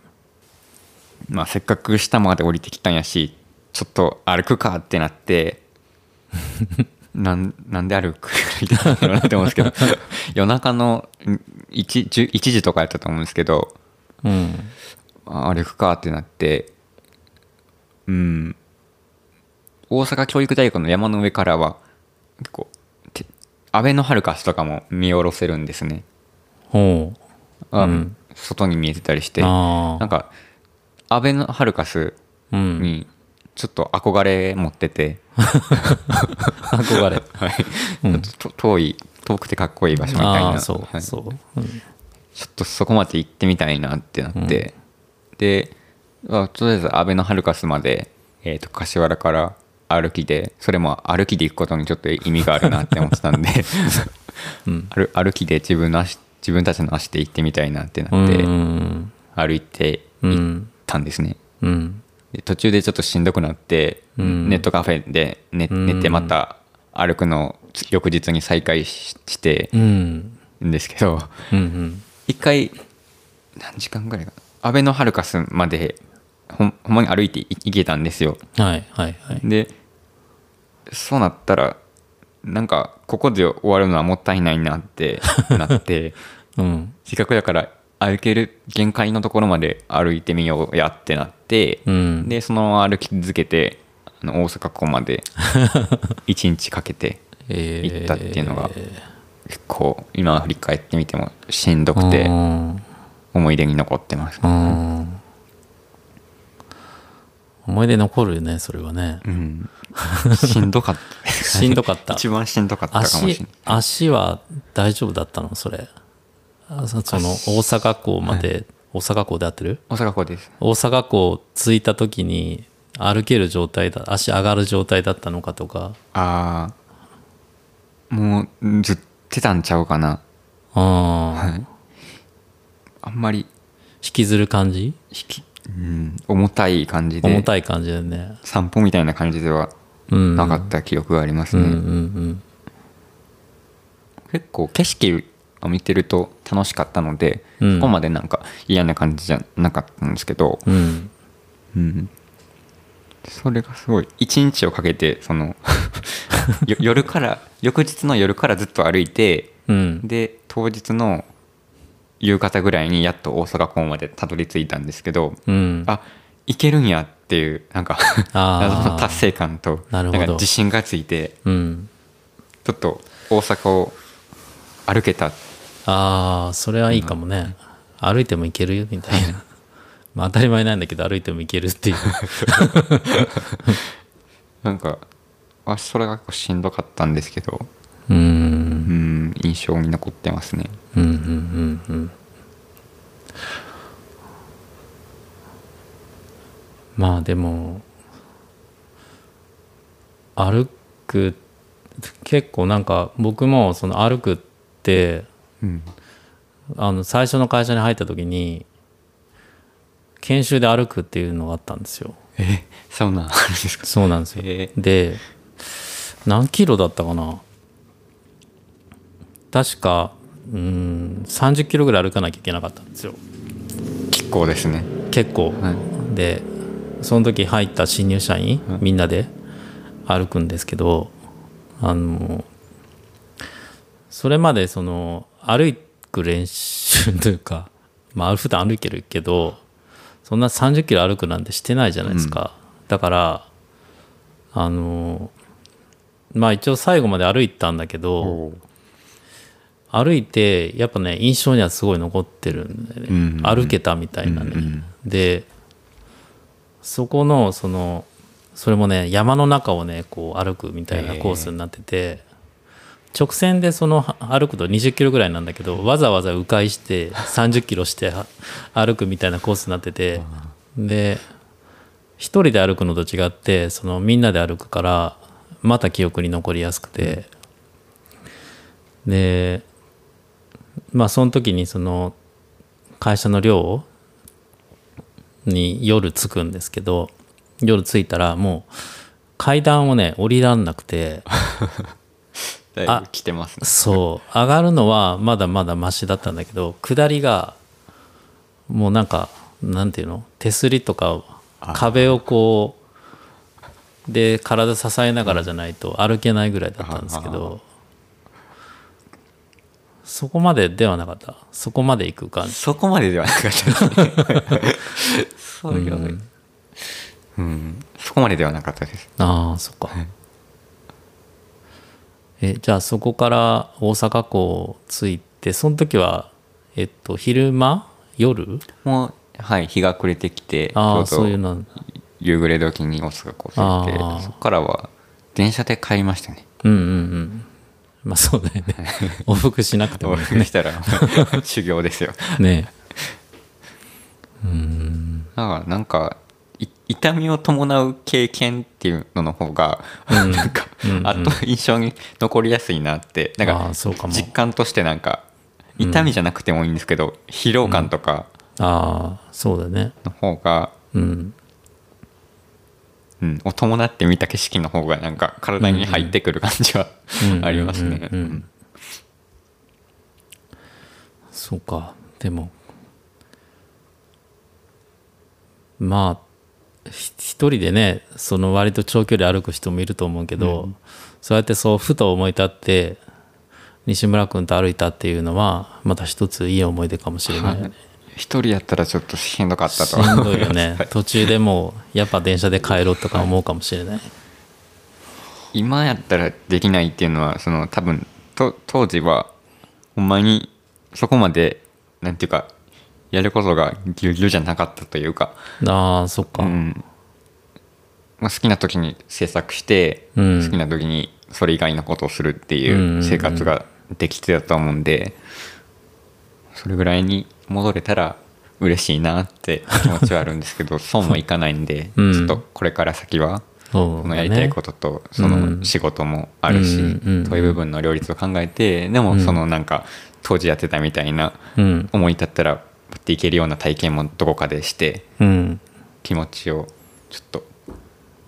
S2: まあ、せっかく下まで降りてきたんやしちょっと歩くかってなって なんなんで歩くみたいなって思うんですけど 夜中の 1, 10 1時とかやったと思うんですけど
S1: うん。
S2: あ歩くかってなってうん。大阪教育大学の山の上からは結構てアベノハルカスとかも見下ろせるんですね
S1: ほう、うん
S2: 外に見えてたりしてなんかアベノハルカスにちょっと憧れ持ってて、
S1: 憧れ
S2: はい
S1: うん
S2: ちょっと遠い遠くてかっこいい場所みたいな
S1: そう、
S2: はい
S1: そう、うん
S2: ちょっとそこまで行ってみたいなってなって、でとりあえずアベノハルカスまで、えー、と柏原から歩きでそれも歩きで行くことにちょっと意味があるなって思ってたんで、
S1: うん。
S2: 歩歩きで自分の足自分たちの足で行ってみたいなってな
S1: う
S2: って、
S1: ん。
S2: 歩いて行っ
S1: うん
S2: たんですね。
S1: うん。
S2: で途中でちょっとしんどくなって、
S1: うん。
S2: ネットカフェで寝
S1: うん。
S2: 寝てまた歩くのを翌日に再開しして
S1: うん。
S2: んですけど
S1: うん
S2: 一回何時間ぐらいかな。アベノハルカスまでほんほんまに歩いてい行けたんですよ。
S1: はいはいはい。
S2: でそうなったらなんかここで終わるのはもったいないなって なって
S1: うん。
S2: せっかくだから歩ける限界のところまで歩いてみようやってなって、
S1: うん。
S2: でそのまま歩き続けてあの大阪港まで 1日かけて
S1: えー。
S2: 行ったっていうのが結構今振り返ってみてもしんどくて
S1: うん。
S2: 思い出に残ってます、
S1: うん思い出残るよねそれはね。
S2: うん、しんどかった。
S1: しんどかった。
S2: 一番しんどかったかもしれ
S1: 足
S2: ない。
S1: 足は大丈夫だったの？それ。あそその大阪港まで、大阪港で合ってる？
S2: 大阪港です。
S1: 大阪港着いた時に歩ける状態だ足上がる状態だったのかとか。
S2: ああもうずってたんちゃうかな。
S1: あー、
S2: はい。あんまり。
S1: 引きずる感じ？
S2: 引き、うん、重たい感じで
S1: 重たい感じだよね。
S2: 散歩みたいな感じでは
S1: うん。
S2: なかった記憶がありますね、
S1: うんうんうん。
S2: 結構景色を見てると楽しかったので、
S1: うん。
S2: そこまでなんか嫌な感じじゃなかったんですけど、
S1: うん。
S2: うん、それがすごい一日をかけてその よ夜から翌日の夜からずっと歩いて
S1: うん。
S2: で当日の夕方ぐらいにやっと大阪港までたどり着いたんですけど、
S1: うん。
S2: あ行けるんやっていうなんか達成感と
S1: な
S2: んか自信がついて
S1: うん。
S2: ちょっと大阪を歩けた。
S1: ああそれはいいかもね、歩いても行けるよみたいな。まあ当たり前なんだけど歩いても行けるっていう。
S2: なんかあそれが結構しんどかったんですけど。
S1: う
S2: うんん印象に残ってますね。
S1: うんうんうんうん。まあでも歩く結構なんか僕もその歩くって
S2: うん。
S1: あの最初の会社に入った時に研修で歩くっていうのがあったんですよ。
S2: えそんなんですか？
S1: そうなんですよ。
S2: え。
S1: で何キロだったかな？確かうん30キロぐらい歩かなきゃいけなかったんですよ。
S2: 結構ですね。
S1: 結構、
S2: は
S1: でその時入った新入社員、
S2: はい。
S1: みんなで歩くんですけどあのそれまでその歩く練習というか まあ普段歩けるけどそんな30キロ歩くなんてしてないじゃないですか、だからあのまあ一応最後まで歩いたんだけど歩いてやっぱね印象にはすごい残ってるんだよね、
S2: うんうんうん。
S1: 歩けたみたいなね、
S2: うんうん
S1: でそこのそのそれもね山の中をねこう歩くみたいなコースになってて、直線でそのは歩くと20キロぐらいなんだけどわざわざ迂回して30キロしては歩くみたいなコースになっててで一人で歩くのと違ってそのみんなで歩くからまた記憶に残りやすくて、でまあその時にその会社の寮に夜着くんですけど夜着いたらもう階段をね降りらんなくて
S2: だいぶ来てますね。
S1: そう。上がるのはまだまだマシだったんだけど下りがもうなんかなんていうの？手すりとか壁をこうで体支えながらじゃないと歩けないぐらいだったんですけどそこまでではなかった。そこまで行く感じ。
S2: そこまでではなかったですね。そういううん。そこまでではなかったです。
S1: ああそっか、えじゃあそこから大阪港着いてその時はえっと昼間？夜？
S2: もうはい日が暮れてきて
S1: ああそうういうの。
S2: 夕暮れ時に大阪港着いてそこからは電車で帰りましたね。
S1: うんうんうんまあそうだよね。往復しなくてもね。
S2: 復したら 修行ですよ。
S1: ね。
S2: だからなんかい痛みを伴う経験っていうのの方が、
S1: うん。
S2: なんか、
S1: うんうん。
S2: あと印象に残りやすいなって。なん
S1: あ
S2: か
S1: ーそうかも。
S2: 実感としてなんか痛みじゃなくてもいいんですけど、疲労感とか
S1: ああそうだね。
S2: の方が、
S1: うん
S2: うん、を伴って見た景色の方がなんか体に入ってくる感じは
S1: うん
S2: ありますね。
S1: うんうんうんそうか。でもまあひ一人でねその割と長距離歩く人もいると思うけど、そうやってそうふと思い立って西村君と歩いたっていうのはまた一ついい思い出かもしれない。よね、
S2: はい一人やったらちょっとしんどかったと。
S1: しんどいよね。途中でもうやっぱ電車で帰ろうとか思うかもしれない、
S2: 今やったらできないっていうのはその多分と当時はほんまにそこまでなんていうかやることがぎゅうぎゅうじゃなかったというか、
S1: ああそっか、
S2: うん。まあ、好きな時に制作して、
S1: うん。
S2: 好きな時にそれ以外のことをするっていう生活ができてたと思うんで、それぐらいに戻れたら嬉しいなって気持ちはあるんですけど そうもいかないんで、
S1: うん。
S2: ちょっとこれから先は
S1: そ
S2: のやりたいこととその仕事もあるし、
S1: うんうん
S2: そういう部分の両立を考えてでも
S1: うん。
S2: そのなんか当時やってたみたいな
S1: うん。
S2: 思い立ったらパッていけるような体験もどこかでして
S1: うん。
S2: 気持ちをちょっと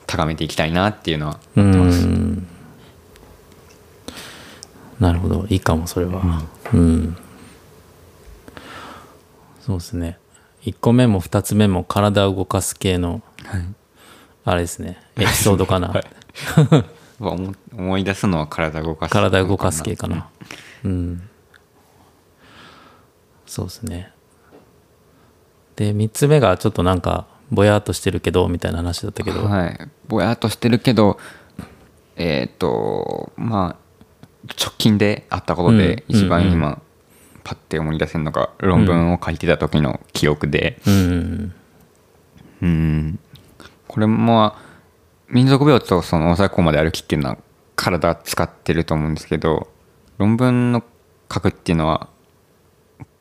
S2: 高めていきたいなっていうのは
S1: う
S2: 思ってます。
S1: んなるほど。いいかもそれは。うん、そうですね。1個目も2つ目も体を動かす系の
S2: はい。
S1: あれですね。エピソードかな、
S2: はい。思思い出すのは体動かす
S1: 体動かす系かな。うん。そうですね。で3つ目がちょっとなんかぼやっとしてるけどみたいな話だったけど、
S2: はい。ぼやっとしてるけどえっ、とまあ直近であったことで
S1: うん。
S2: 一番
S1: うん
S2: 今パッて思い出せるのが論文を書いてた時の記憶で。
S1: うん。
S2: うん。これも民族病とその大阪港まで歩きっていうのは体使ってると思うんですけど論文の書くっていうのは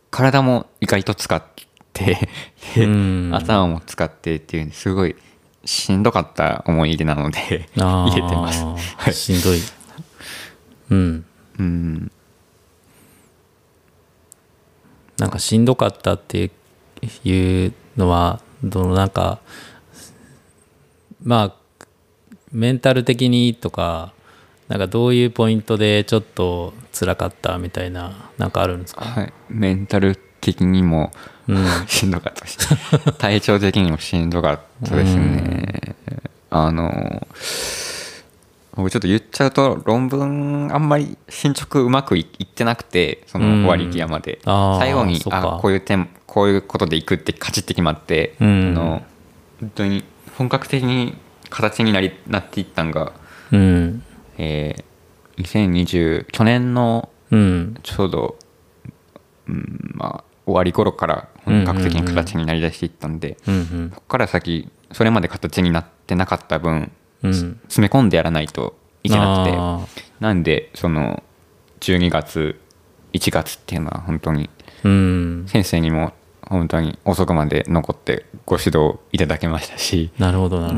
S2: 体も意外と使って頭も使ってっていうすごいしんどかった思い出なので
S1: あ
S2: 入れ てます。
S1: しんどい。うん。
S2: うん
S1: なんかしんどかったっていうのはどのなんかまあメンタル的にとかなんかどういうポイントでちょっと辛かったみたいななんかあるんですか？
S2: はい、メンタル的にも
S1: うん。
S2: しんどかったし体調的にもしんどかったですね。あの僕ちょっと言っちゃうと論文あんまり進捗うまくいいってなくてその終わり際まで、最後にあこういう点こういうことでいくってカチッて決まって、
S1: うん。
S2: あの本当に本格的に形になりなっていったんが、
S1: うん。
S2: えー2020去年の
S1: うん。
S2: ちょうど、うんまあ、終わり頃から本格的に形になりだしていったんで、
S1: うんうん
S2: ここから先それまで形になってなかった分、
S1: うん
S2: 詰め込んでやらないといけなくて。
S1: あ
S2: なんでその12月1月っていうのは本当に先生にも本当に遅くまで残ってご指導いただけましたし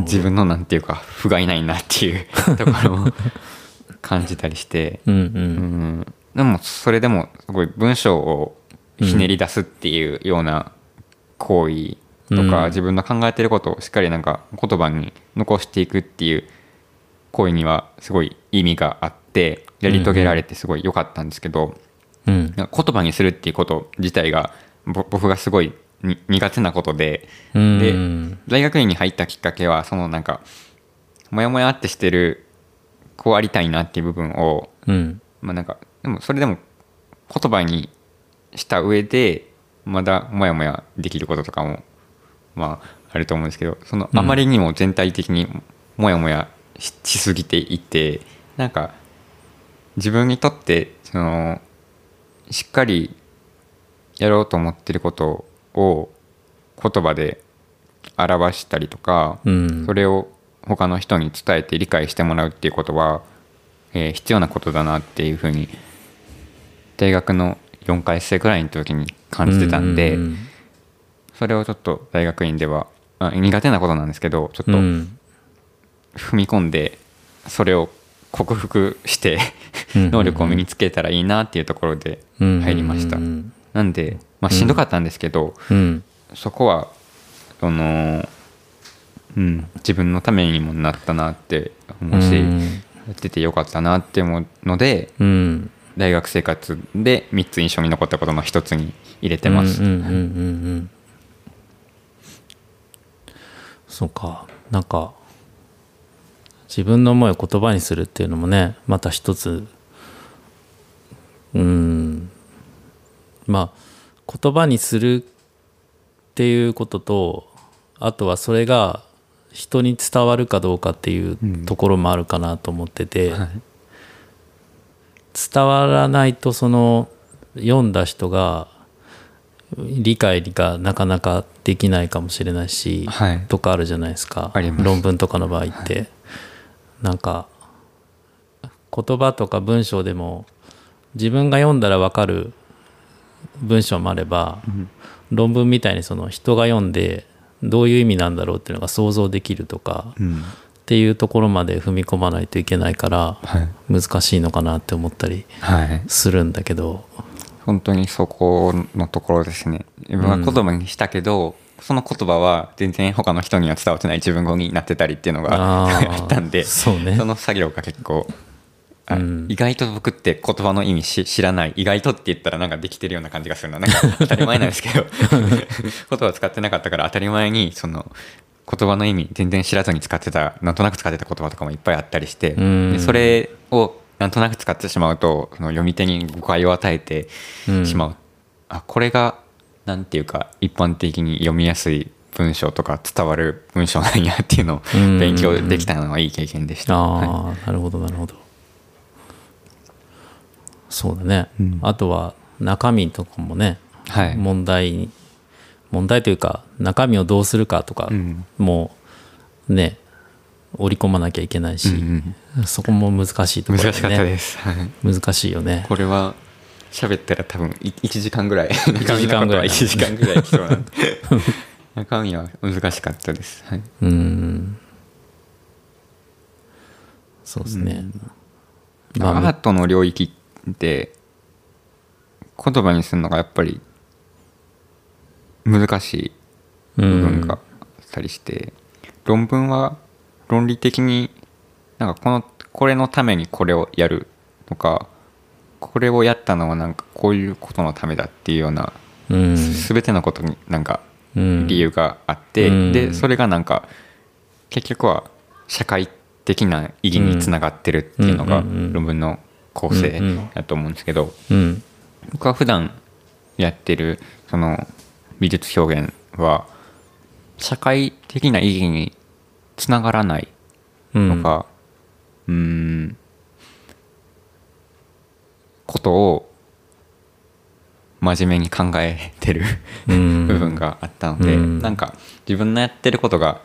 S2: 自分のなんていうか不甲斐ないなっていう ところも感じたりして。
S1: うんう
S2: うんん。でもそれでもすごい文章をひねり出すっていうような行為とか、
S1: うん
S2: 自分の考えてることをしっかりなんか言葉に残していくっていう行為にはすごい意味があってやり遂げられてすごい良かったんですけど、
S1: うん
S2: 言葉にするっていうこと自体がぼ僕がすごいに苦手なことで
S1: うん。
S2: で大学院に入ったきっかけはそのなんかモヤモヤってしてるこうありたいなっていう部分を
S1: うん。
S2: まあなんかでもそれでも言葉にした上でまだモヤモヤできることとかもまああると思うんですけどその
S1: うん。
S2: あまりにも全体的にモヤモヤししすぎていてなんか自分にとってそのしっかりやろうと思ってることを言葉で表したりとか、
S1: うん。
S2: それを他の人に伝えて理解してもらうっていうことは、えー必要なことだなっていうふうに大学の4回生くらいの時に感じてたんで、
S1: ううん
S2: それをちょっと大学院では、あ苦手なことなんですけどちょっと
S1: うん。
S2: 踏み込んでそれを克服して
S1: うん。
S2: 能力を身につけたらいいなっていうところで入りました。なんで、まあ、しんどかったんですけど、
S1: うん。
S2: そこはその、うん、自分のためにもなったなって思うし、
S1: うん。
S2: やっててよかったなって思うので
S1: うん。
S2: 大学生活で3つ印象に残ったことの一つに入れてます、
S1: うんうんうんうんうんそうか。なんか自分の思いを言葉にするっていうのもねまた一つうん。まあ言葉にするっていうこととあとはそれが人に伝わるかどうかっていうところもあるかなと思ってて、
S2: はい。
S1: 伝わらないとその読んだ人が理解がなかなかできないかもしれないし、
S2: はい。
S1: とかあるじゃないですか。論文とかの場合って、なんか言葉とか文章でも自分が読んだら分かる文章もあれば、論文みたいにその人が読んでどういう意味なんだろうっていうのが想像できるとか、
S2: うん。
S1: っていうところまで踏み込まないといけないから
S2: はい。
S1: 難しいのかなって思ったり
S2: はい。
S1: するんだけど
S2: 本当にそこのところですね。自分は言葉にしたけど、その言葉は全然他の人には伝わってない自分語になってたりっていうのが
S1: あ
S2: ったんで
S1: そうね。
S2: その作業が結構あ
S1: うん。
S2: 意外と僕って言葉の意味し知らない意外とって言ったらなんかできてるような感じがするななんか当たり前なんですけど 言葉を使ってなかったから当たり前にその言葉の意味全然知らずに使ってたなんとなく使ってた言葉とかもいっぱいあったりして
S1: うん。
S2: でそれをなんとなく使ってしまうとその読み手に誤解を与えて
S1: うん
S2: しまう、あこれがなんていうか一般的に読みやすい文章とか伝わる文章なんやっていうのを
S1: うん。
S2: 勉強できたのはいい経験でした。
S1: ああ、
S2: はい。
S1: なるほどなるほど。そうだね、
S2: うん。
S1: あとは中身とかもね、
S2: はい。
S1: 問題に問題というか中身をどうするかとか
S2: うん。
S1: もね織り込まなきゃいけないし、
S2: うん
S1: そこも難しいところ
S2: 難しかった
S1: す
S2: です。はい。
S1: 難しいよね。
S2: これは喋ったら多分い1時間ぐらい。
S1: 1時間ぐらい。
S2: 1時間ぐらい来そうなんで。中身は難しかったです、はい、
S1: うん。そうですね、まあ
S2: アートの領域って言葉にするのがやっぱり難しい部分があったりして、論文は論理的になんかこのこれのためにこれをやるとかこれをやったのはなんかこういうことのためだっていうような
S1: うん。
S2: 全てのことになんか
S1: うん。
S2: 理由があって、
S1: うん。
S2: でそれがなんか結局は社会的な意義につながってるっていうのが論文の構成だと思うんですけど
S1: うん。
S2: 僕は普段やってるその美術表現は社会的な意義につながらない
S1: うん。
S2: のがうーんことを真面目に考えてる
S1: うん。
S2: 部分があったので、
S1: うん。
S2: なんか自分のやってることが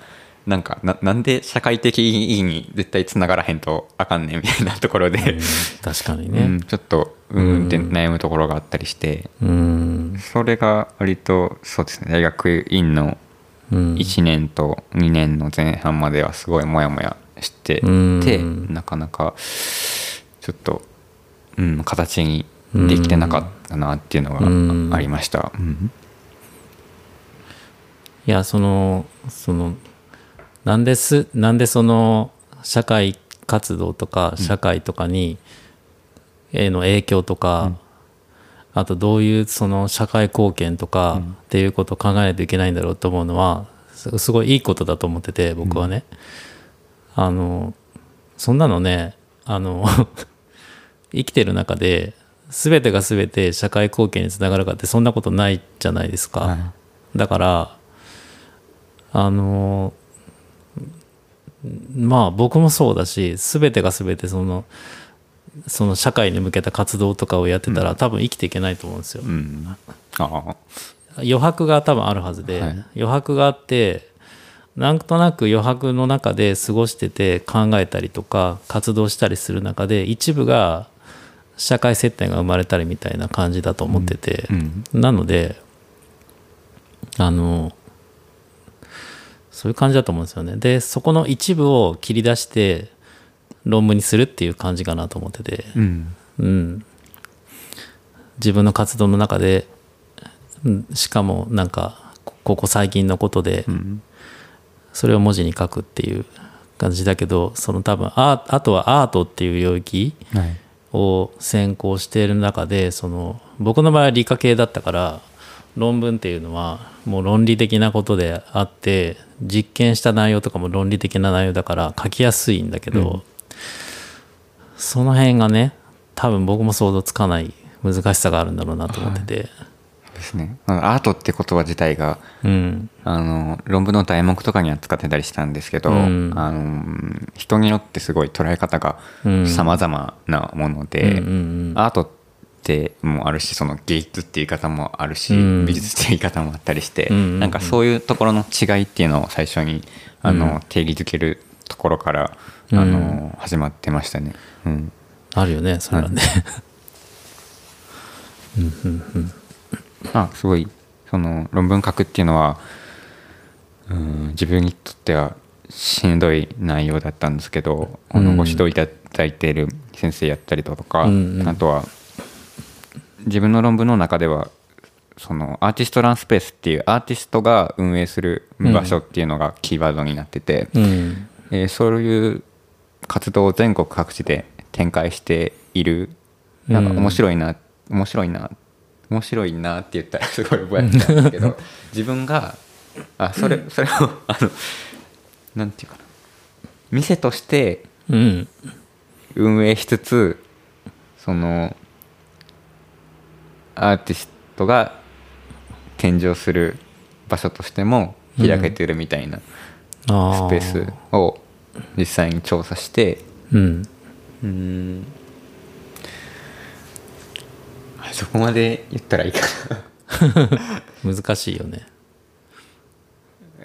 S2: なんかななんで社会的意義に絶対つながらへんとあかんねんみたいなところで、
S1: 確かに
S2: う
S1: ね
S2: ん、ちょっとうんって悩むところがあったりして、
S1: うん。
S2: それが割とそうですね大学院の
S1: うん
S2: 1年と2年の前半まではすごいモヤモヤしてて、
S1: うん。
S2: なかなかちょっと、うん、形にできてなかったなっていうの
S1: うん。
S2: がありました。うん。
S1: いやそのそのなんですなんでその社会活動とか社会とかに、への影響とか、あとどういうその社会貢献とかっていうことを考えないといけないんだろうと思うのはすすごいいいことだと思ってて僕はね、あのそんなのねあの 生きてる中で全てが全て社会貢献につながるかってそんなことないじゃないですか。
S2: はい。
S1: だからあのまあ僕もそうだし全てが全てそのその社会に向けた活動とかをやってたら、多分生きていけないと思うんですよ。
S2: うん、
S1: 余白が多分あるはずで、
S2: はい。
S1: 余白があってなんとなく余白の中で過ごしてて考えたりとか活動したりする中で一部が社会接点が生まれたりみたいな感じだと思ってて、
S2: うん。
S1: なのであのそういう感じだと思うんですよね。でそこの一部を切り出して論文にするっていう感じかなと思ってて、
S2: うん。
S1: うん、自分の活動の中で、しかもなんかここ最近のことでそれを文字に書くっていう感じだけどその多分ああとはアートっていう領域を専攻している中でその僕の場合は理科系だったから論文っていうのはもう論理的なことであって実験した内容とかも論理的な内容だから書きやすいんだけど、その辺がね多分僕も想像つかない難しさがあるんだろうなと思ってて、
S2: そうですね。アートって言葉自体が
S1: うん。
S2: あの論文の題目とかには使ってたりしたんですけど、
S1: うん。
S2: あの人によってすごい捉え方が
S1: うん。
S2: 様々なもので、
S1: うんうん
S2: アートってもあるしその芸術っていう言い方もあるし、
S1: うん。
S2: 美術っていう言い方もあったりして、
S1: うん
S2: なんかそういうところの違いっていうのを最初にあの、
S1: うん。
S2: 定義づけるところからあの、始まってましたね。うん。
S1: あるよねそれはね、うんうんうん。
S2: あすごいその論文書くっていうのはうん自分にとってはしんどい内容だったんですけど、あ
S1: うん
S2: のご指導いただいている先生やったりだとか、
S1: うんうん。
S2: あとは自分の論文の中ではそのアーティストランスペースっていうアーティストが運営する場所っていうのがキーワードになってて、
S1: うん。
S2: えーそういう活動を全国各地で展開している。なんか面白いな、面白いな面白いなって言ったら すごいぼやけたんですけど 自分があそれそれをあのなんていうかな。店として
S1: うん。
S2: 運営しつつそのアーティストが展示をする場所としても開けてるみたいなス
S1: あ
S2: ペースを実際に調査して
S1: うん
S2: うん。あそこまで言ったらいいかな。
S1: 難しいよね。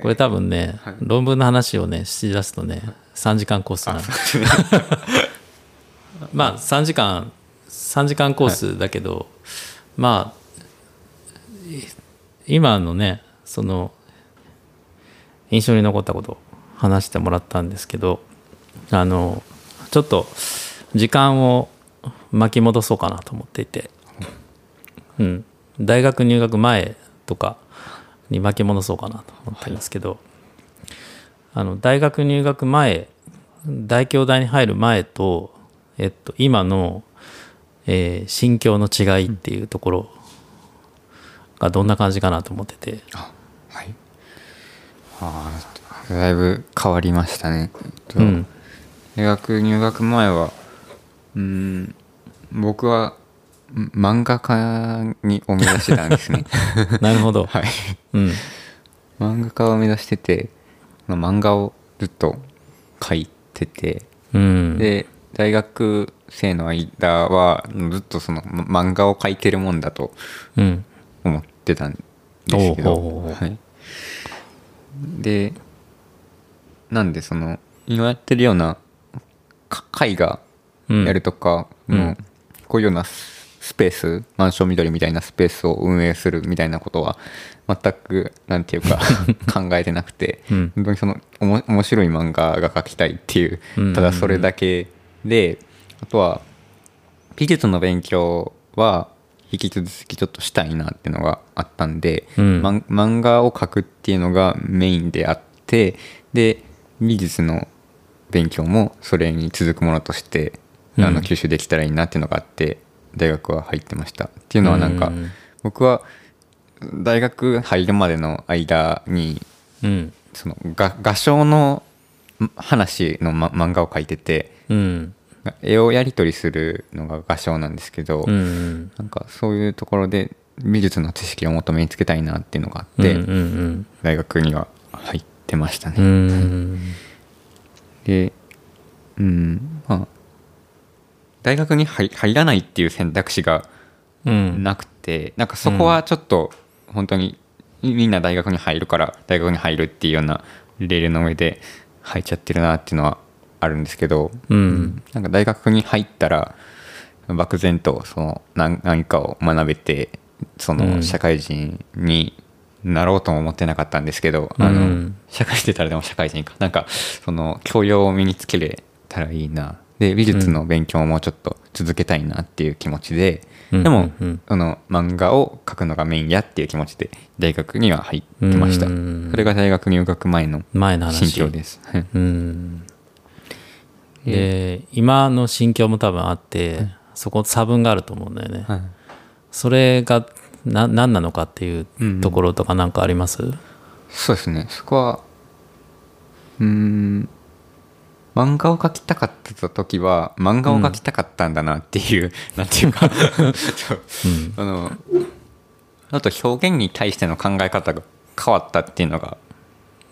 S1: これ多分ね、論文の話をねしだすとね3時間コースなの まあ3時間3時間コースだけど、まあい今のねその印象に残ったことを話してもらったんですけどあのちょっと時間を巻き戻そうかなと思っていて、うん、大学入学前とかに巻き戻そうかなと思ってるんですけど、あの大学入学前大京大に入る前と、えっと、今の、えー心境の違いっていうところがどんな感じかなと思ってて、
S2: はい。ああだいぶ変わりましたね、えっと
S1: うん。
S2: 大学入学前はうん。僕はん漫画家にを目指してたんですね。
S1: なるほど、
S2: はい。
S1: うん。
S2: 漫画家を目指してて漫画をずっと描いてて
S1: うん、
S2: で大学生の間はずっとそのま漫画を描いてるもんだと
S1: うん。
S2: 思ってたんですけど、
S1: おうほうほうほう。
S2: はい、でなんでその今やってるようなか絵画
S1: うん
S2: やるとか、
S1: うん。
S2: こういうようなススペースマンション緑みたいなスペースを運営するみたいなことは全くなんていうか 考えてなくて、
S1: うん。
S2: 本当にそのおも面白い漫画が描きたいっていう
S1: うん。
S2: ただそれだけであとは美術の勉強は引き続きちょっとしたいなっていうのがあったんで、
S1: うん。
S2: 漫画を描くっていうのがメインであってで美術の勉強もそれに続くものとしてあ
S1: うん。
S2: の吸収できたらいいなっていうのがあって大学は入ってました。っていうのはなんか
S1: うん。
S2: 僕は大学入るまでの間に
S1: うん。
S2: その画画商の話の、ま、漫画を描いてて
S1: うん。
S2: 絵をやり取りするのが画商なんですけど、
S1: うん
S2: なんかそういうところで美術の知識をもっと身につけたいなっていうのがあって、大学には入ってましたね。でうんまあ大学に入入らないっていう選択肢が
S1: うん。
S2: なくて、なんかそこはちょっと本当にみんな大学に入るから大学に入るっていうようなレールの上で入っちゃってるなっていうのはあるんですけど、
S1: うん。
S2: なんか大学に入ったら漠然とその何何かを学べてそうの
S1: ん。
S2: 社会人になろうとも思ってなかったんですけど、あの
S1: うん
S2: 社会してたらでも社会人か。なんかその教養を身につけれたらいいなで美術の勉強もちょっと続けたいなっていう気持ちで、
S1: うん。
S2: でも、
S1: うんうん
S2: その漫画を描くのがメインやっていう気持ちで大学には入ってました、
S1: うん
S2: それが大学入学前の
S1: 前の話。
S2: 心境です、
S1: で今の心境も多分あって、そこ差分があると思うんだよね、
S2: はい。
S1: それがな何なのかっていう
S2: うん
S1: ところとか何かあります、
S2: そうですね。そこはうーん漫画を描きたかった時は漫画を描きたかったんだなっていう、なんていうか。あのあと表現に対しての考え方が変わったっていうのが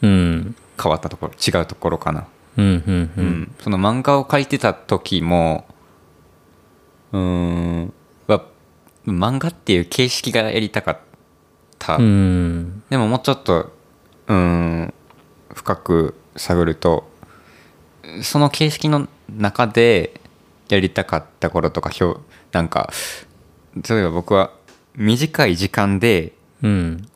S1: うん。
S2: 変わったところ違うところかな、
S1: うんうんう
S2: うん。んその漫画を描いてた時もうーんは漫画っていう形式がやりたかった、
S1: うん。
S2: でももうちょっとうーん深く探るとその形式の中でやりたかった頃とか表なんか例えば僕は短い時間で
S1: うん。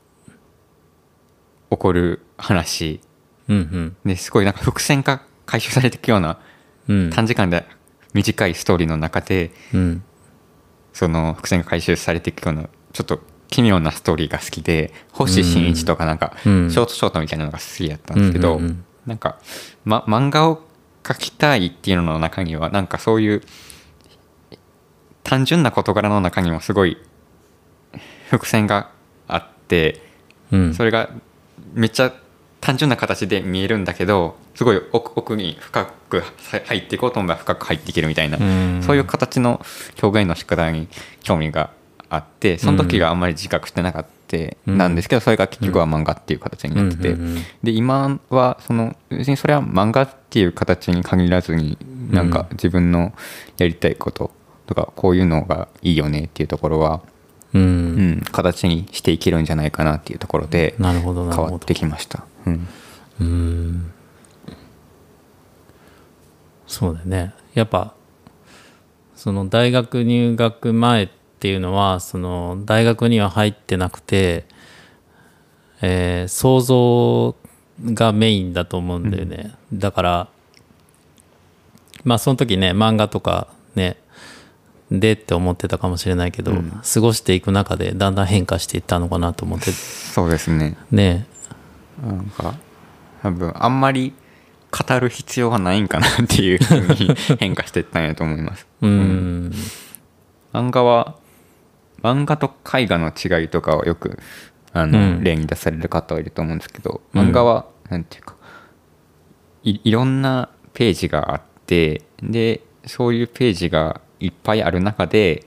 S2: 起こる話。
S1: うん
S2: ですごいなんか伏線が回収されていくような
S1: うん。
S2: 短時間で短いストーリーの中で
S1: うん。
S2: その伏線が回収されていくようなちょっと奇妙なストーリーが好きで星新一とかなんかシ
S1: うん。
S2: ョートショートみたいなのが好きだったんですけど、
S1: うんうんうん。
S2: なんか、ま、漫画を描きたいっていうのの中にはなんかそういう単純な事柄の中にもすごい伏線があって
S1: うん。
S2: それがめっちゃ単純な形で見えるんだけどすごい奥奥に深く入っていこうと思えば深く入っていけるみたいな、
S1: うん。
S2: そういう形の表現の仕方に興味があってその時はあんまり自覚してなかった
S1: うん
S2: なんですけどそれが結局は漫画っていう形になってて、で今はその別にそれは漫画っていう形に限らずになんか自分のやりたいこととかこういうのがいいよねっていうところは、
S1: う
S2: うんん、形にしていけるんじゃないかなっていうところで変わってきました。うん。
S1: うん。そうだよね。やっぱその大学入学前っていうのはその大学には入ってなくて、えー想像がメインだと思うんだよね、だからまあその時ね漫画とかねでって思ってたかもしれないけど、
S2: うん。
S1: 過ごしていく中でだんだん変化していったのかなと思って。
S2: そうですね。
S1: ね。
S2: なんか多分あんまり語る必要がないんかなっていうふうに 変化していったんやと思います。
S1: うん。
S2: 漫画は漫画と絵画の違いとかをよくあの、
S1: うん。
S2: 例に出される方はいると思うんですけど
S1: うん。
S2: 漫画はなんていうかいいろんなページがあってでそういうページがいっぱいある中で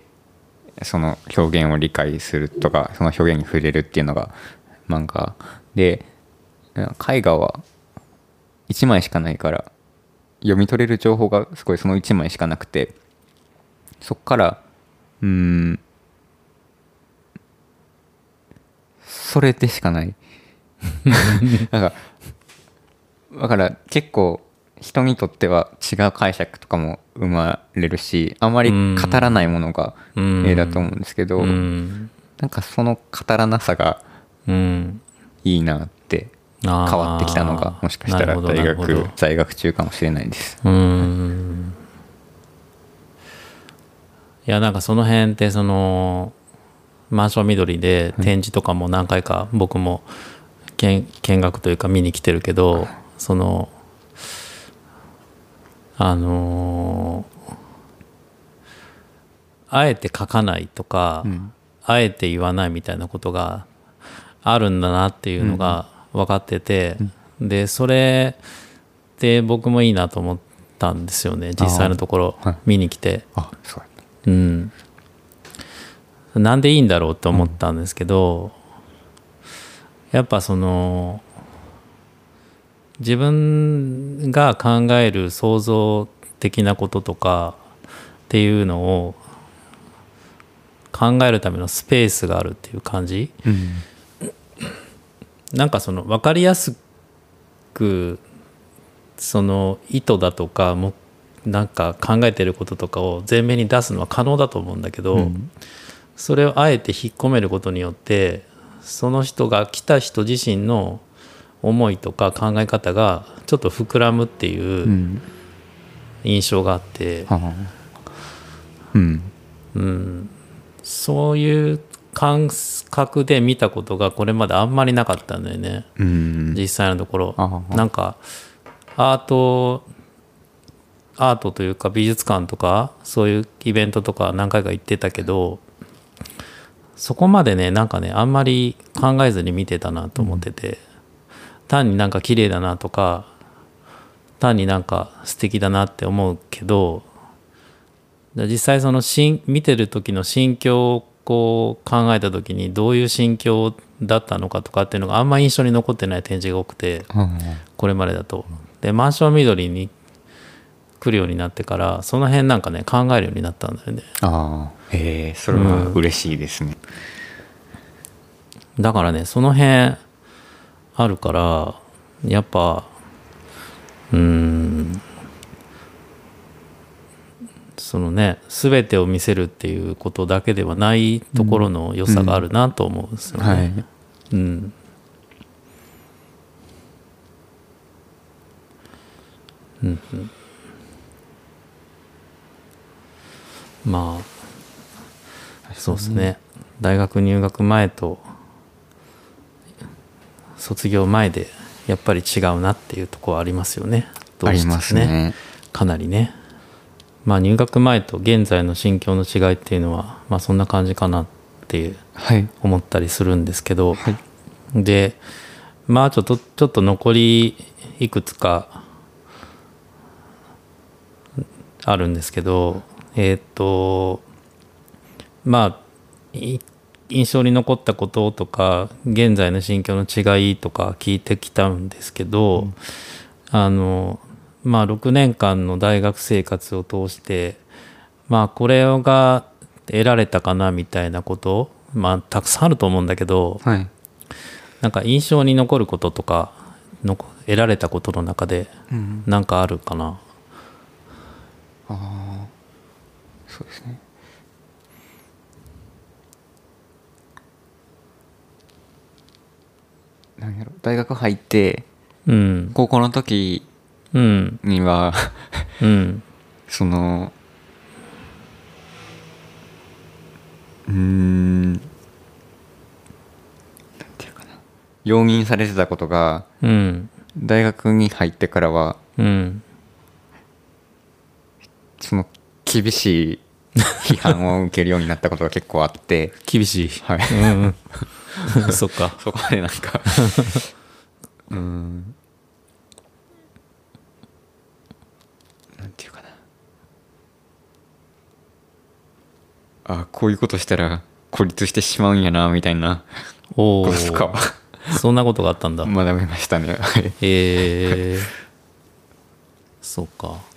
S2: その表現を理解するとかその表現に触れるっていうのが漫画。で絵画は1枚しかないから読み取れる情報がすごいその1枚しかなくてそっからうーんそれでしかない。なんかだから結構人にとっては違う解釈とかも生まれるしあんまり語らないものが
S1: うん。
S2: 絵だと思うんですけど、
S1: うん。
S2: なんかその語らなさが
S1: うん。
S2: いいなって変
S1: 変
S2: わってきたのがもしかしたら大学在学中かもしれないです。
S1: うん。いやなんかその辺ってそのマンション緑で展示とかも何回か僕も見見学というか見に来てるけどそのあのーあえて書かないとか、
S2: うん。
S1: あえて言わないみたいなことがあるんだなっていうのが分かってて、でそれって僕もいいなと思ったんですよね実際のところ
S2: はい。
S1: 見に来て、
S2: あそう。
S1: うん、なんでいいんだろうって思ったんですけど、やっぱその自分が考える創造的なこととかっていうのを考えるためのスペースがあるっていう感じ。
S2: うん。
S1: なんかその分かりやすくその意図だとかもなんか考えてることとかを前面に出すのは可能だと思うんだけど、
S2: うん
S1: それをあえて引っ込めることによってその人が来た人自身の思いとか考え方がちょっと膨らむっていううん。印象があって、
S2: はあ。うん。
S1: うん、そういう感覚で見たことがこれまであんまりなかったんだよね。
S2: うん。
S1: 実際のところ。なんかアートアートというか美術館とかそういうイベントとか何回か行ってたけどそこまでねなんかねあんまり考えずに見てたなと思ってて、単になんか綺麗だなとか単になんか素敵だなって思うけど実際そのしん見てる時の心境をこう考えた時にどういう心境だったのかとかっていうのがあんま印象に残ってない展示が多くて
S2: あ
S1: これまでだと。でマンション緑に来るようになってからその辺なんかね考えるようになったんだよね。
S2: あへえそれは嬉しいですね。
S1: だからねその辺あるからやっぱうーんそのね全てを見せるっていうことだけではないところの良さがあるなと思うんですよね。
S2: はい。
S1: うん。うんうん。まあそうですね。大学入学前と卒業前でやっぱり違うなっていうところはありますよね。どうしても
S2: ありますね。
S1: かなりね。まあ入学前と現在の心境の違いっていうのはまあそんな感じかなって思ったりするんですけど、
S2: はい。
S1: でまあちょっとちょっと残りいくつかあるんですけどえっ、とまあい印象に残ったこととか現在の心境の違いとか聞いてきたんですけど、あのまあ6年間の大学生活を通してまあこれが得られたかなみたいなことまあたくさんあると思うんだけど
S2: はい。
S1: なんか印象に残ることとかの得られたことの中で
S2: うん。
S1: なんかあるかな？
S2: ああそうですねなんやろ大学入って
S1: うん。
S2: 高校の時
S1: うん。
S2: には
S1: うん。
S2: そのうーんなんていうかな容認されてたことが
S1: うん。
S2: 大学に入ってからは
S1: うん。
S2: その厳しい 批判を受けるようになったことが結構あって。
S1: 厳しい。
S2: はい。
S1: うん。う んそっか。
S2: そこでなんか。うーん。なんていうかな。あこういうことしたら孤立してしまうんやなみたいな。
S1: おおそんなことがあったんだ。
S2: 学びましたね。はい。
S1: へえそうか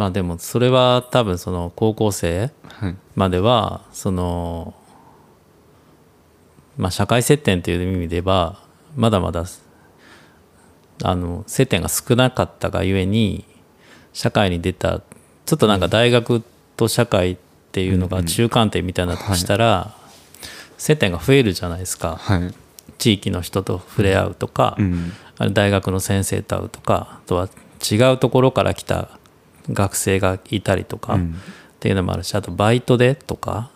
S1: まあでもそれは多分その高校生
S2: はい。
S1: まではそのまあ社会接点っていう意味で言えばまだまだあの接点が少なかったがゆえに社会に出たちょっとなんか大学と社会っていうのが中間点みたいなとしたら、接点が増えるじゃないですか。
S2: はい。
S1: 地域の人と触れ合うとか、
S2: うん。
S1: 大学の先生と会うとかあとは違うところから来た学生がいたりとか、
S2: うん。
S1: っていうのもあるしあとバイトでとか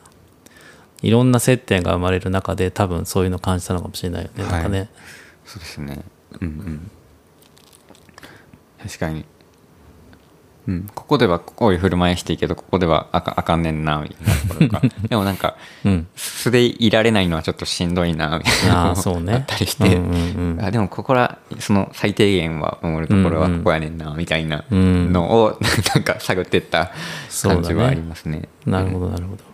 S1: いろんな接点が生まれる中で多分そういうの感じたのかもしれないよね、
S2: はい
S1: なんかね
S2: そうですね。うんうん。確かにうん、ここではこういう振る舞いしていいけどここではあかあかんねんなみたいなところとか。でもなんか
S1: うん。
S2: 素でいられないのはちょっとしんどいなみたいな。のも
S1: ああそうね。
S2: あったりして、
S1: うんうんうん。
S2: あでもここらその最低限は守るところはここやねんなみたいな
S1: うん。
S2: のを なんか探ってった感じはありますね。
S1: なるほどなるほど。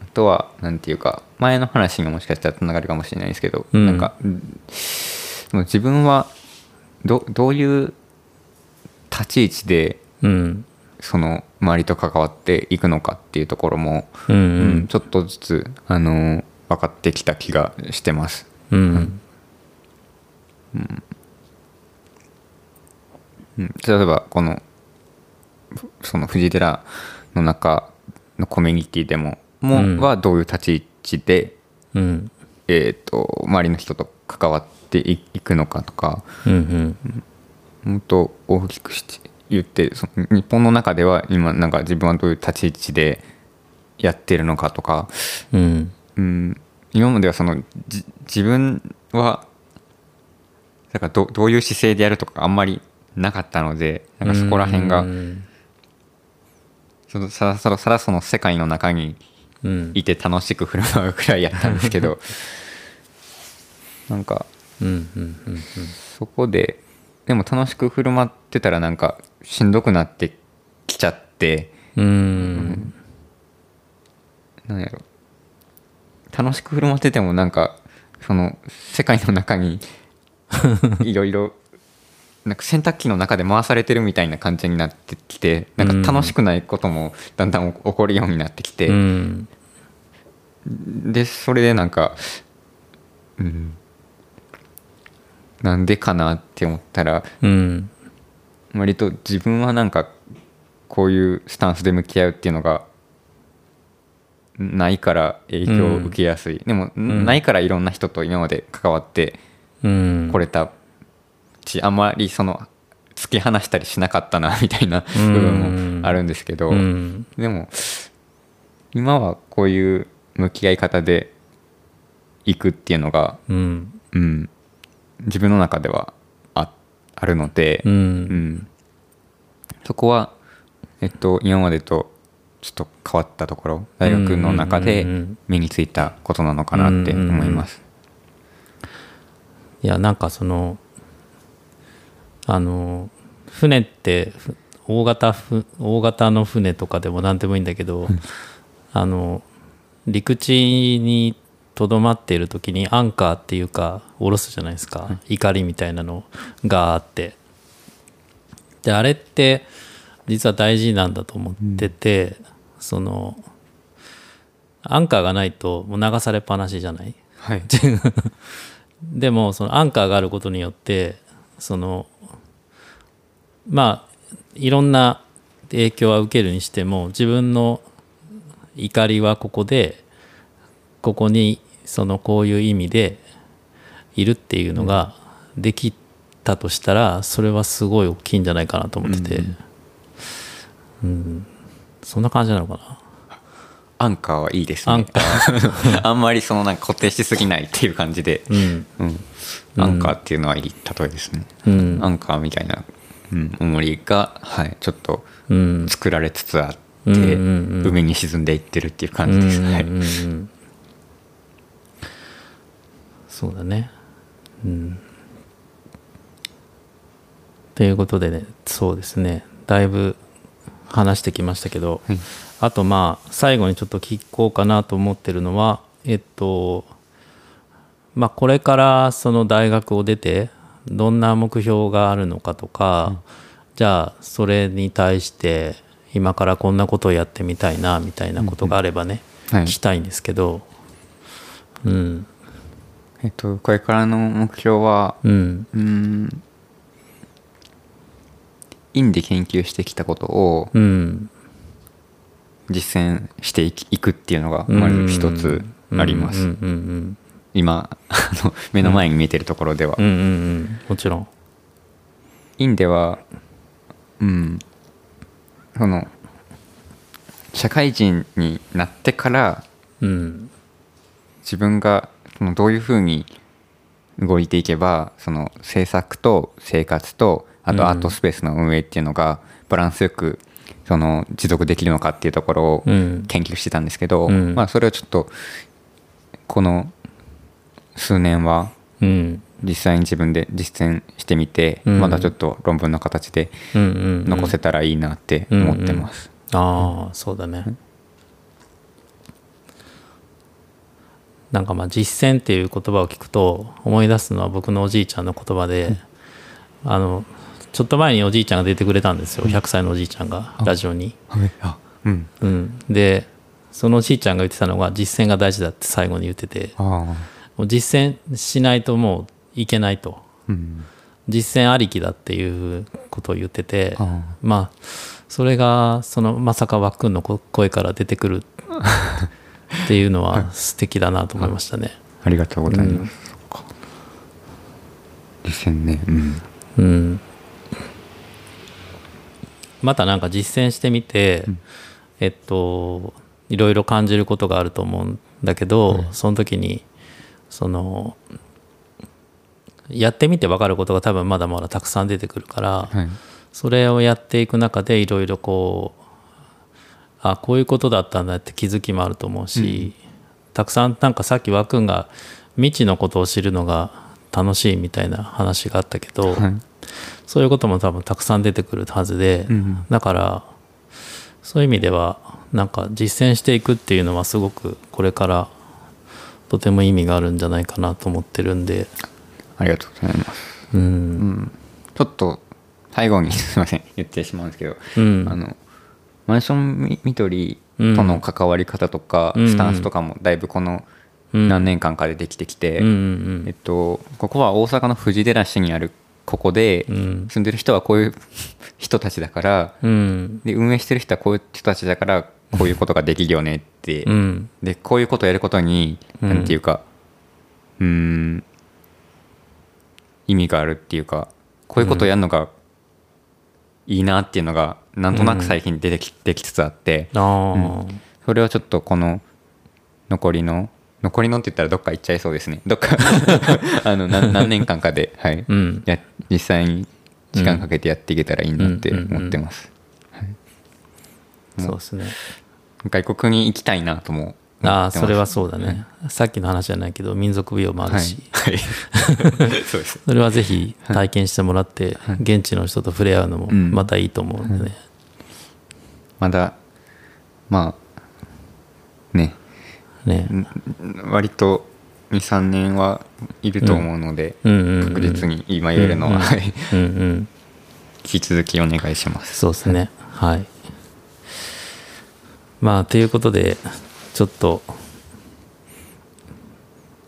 S2: あとはなんていうか前の話にももしかしたらつながるかもしれないですけど、
S1: うん。
S2: なんか自分はどどういう立ち位置で
S1: うん。
S2: その周りと関わっていくのかっていうところも、
S1: うんう
S2: うん
S1: ん
S2: ちょっとずつあの分かってきた気がしてます。
S1: うん
S2: うん、例えばこのその藤寺の中のコミュニティでもも、
S1: うん
S2: はどういう立ち位置で、
S1: うん。
S2: えー、と周りの人と関わっていいくのかとか
S1: うん。うん。
S2: もっと大きくして言ってその日本の中では今なんか自分はどういう立ち位置でやってるのかとか、
S1: うん。
S2: うん、今まではそのじ自分はだからどどういう姿勢でやるとかあんまりなかったのでなんかそこら辺が
S1: うん。
S2: そのさらさらさらその世界の中に
S1: うん。
S2: いて楽しく振る舞うくらいやったんですけど なんか
S1: うんうんうんうん。
S2: そこででも楽しく振る舞ってたらなんかしんどくなってきちゃって。
S1: うん。
S2: なんやろ。楽しく振る舞っててもなんかその世界の中に いろいろなんか洗濯機の中で回されてるみたいな感じになってきてなんか楽しくないこともだんだん起こるようになってきて、
S1: うん。
S2: でそれでなんかうん。なんでかなって思ったら
S1: うん
S2: 割と自分はなんかこういうスタンスで向き合うっていうのがないから影響を受けやすい、でも、ないからいろんな人と今まで関わって
S1: うん。
S2: これたしあまりその突き放したりしなかったなみたいな
S1: うん。
S2: 部分もあるんですけど、
S1: うん。
S2: でも今はこういう向き合い方でいくっていうのが、
S1: うん。
S2: うん、自分の中ではああるので、
S1: う
S2: うん。んそこは、えっと、今までとちょっと変わったところ大学の中で身についたことなのかなって思います。
S1: いやなんかそのあの船ってふ大型ふ大型の船とかでも何でもいいんだけど、あの陸地にとどまっている時にアンカーっていうか下ろすじゃないですか、怒りみたいなのがあって。であれって実は大事なんだと思ってて、そのアンカーがないともう流されっぱなしじゃない？
S2: はい、
S1: でもそのアンカーがあることによってそのまあいろんな影響は受けるにしても自分の怒りはここでここにそのこういう意味でいるっていうのができたとしたらそれはすごい大きいんじゃないかなと思ってて、うんそんな感じなのかな？
S2: アンカーはいいですね。
S1: アンカ
S2: あんまりそのなんか固定しすぎないっていう感じで、
S1: うん。
S2: うん。アンカーっていうのはいい例えですね。
S1: うん。
S2: アンカーみたいな、うん、重りが、はい、ちょっと
S1: うん。
S2: 作られつつあって、
S1: うんうんうん
S2: 海に沈んでいってるっていう感じです。はい
S1: うんうんうんそうだね。うん。ということでねそうですね。だいぶ話してきましたけど、
S2: はい。
S1: あとまあ最後にちょっと聞こうかなと思ってるのはえっとまあこれからその大学を出てどんな目標があるのかとか、じゃあそれに対して今からこんなことをやってみたいなみたいなことがあればね、
S2: はい。
S1: 聞きたいんですけどうん
S2: えっと、これからの目標は、
S1: うん。
S2: うーん、院で研究してきたことを
S1: うん。
S2: 実践していくっていうのがまず一つあります。今あの目の前に見えてるところでは、
S1: うんうんうん。うんもちろん。
S2: 院ではうんその社会人になってから
S1: うん。
S2: 自分がそのどういうふうに動いていけばその制作と生活とあ
S1: うん。
S2: とアートスペースの運営っていうのがバランスよくその持続できるのかっていうところを
S1: うん。
S2: 研究してたんですけど、
S1: うん。
S2: まあそれをちょっとこの数年は
S1: うん。
S2: 実際に自分で実践してみて、
S1: うん。
S2: まだちょっと論文の形で
S1: うんうんうん。
S2: 残せたらいいなって思ってます。
S1: ああそうだねなんかまあ実践っていう言葉を聞くと思い出すのは僕のおじいちゃんの言葉であのちょっと前におじいちゃんが出てくれたんですよ。100歳のおじいちゃんがラジオに。
S2: うん。
S1: うん、でそのおじいちゃんが言ってたのが実践が大事だって最後に言ってて
S2: あ
S1: もう実践しないともういけないと。実践ありきだっていうことを言ってて
S2: あ
S1: まあそれがそのまさかわっくんの声から出てくる っていうのは素敵だなと思いましたね。
S2: ありがとうございます。実践ね、うん、
S1: うん、またなんか実践してみて、えっといろいろ感じることがあると思うんだけど、その時にそのやってみて分かることが多分まだまだたくさん出てくるから、
S2: はい、
S1: それをやっていく中でいろいろこうあこういうことだったんだって気づきもあると思うし、たくさんなんかさっき和くんが未知のことを知るのが楽しいみたいな話があったけど、
S2: はい、
S1: そういうことも多分たくさん出てくるはずで、
S2: うん
S1: だからそういう意味ではなんか実践していくっていうのはすごくこれからとても意味があるんじゃないかなと思ってるんで。
S2: ありがとうございます。
S1: うん。
S2: うん、ちょっと最後にすみません。言ってしまうんですけど、
S1: うん。
S2: あのマンションみみどりとの関わり方とか、
S1: うん。
S2: スタンスとかもだいぶこの
S1: うん。
S2: 何年間かでできてきて、えっと、ここは大阪の藤寺市にあるここで
S1: うん。
S2: 住んでる人はこういう人たちだから
S1: うん。
S2: で運営してる人はこういう人たちだからこういうことができるよねって、
S1: うん。
S2: でこういうことをやることに
S1: うん。
S2: なんていうかうーん意味があるっていうかこういうことをやるのがいいなっていうのがなんとなく最近出てき,、できつつあって
S1: ああ、
S2: それをちょっとこの残りの残りのって言ったらどっか行っちゃいそうですね。どっか。あの何何年間かで、はい。
S1: うん。
S2: や実際に時間かけてやっていけたらいいなって思ってます、
S1: そうですね。
S2: 外国に行きたいなとも
S1: ああそれはそうだね、さっきの話じゃないけど民族舞踊もあるし、
S2: はい、はい、そうです。
S1: それはぜひ体験してもらって、現地の人と触れ合うのも
S2: うん。
S1: またいいと思うんで。ね、
S2: まだまあね。
S1: ね。
S2: ん割と23年はいると思うので、確実に今言えるのは、はい。
S1: うんうん。
S2: 引き続きお願いします。
S1: そうですね。はい。まあということでちょっと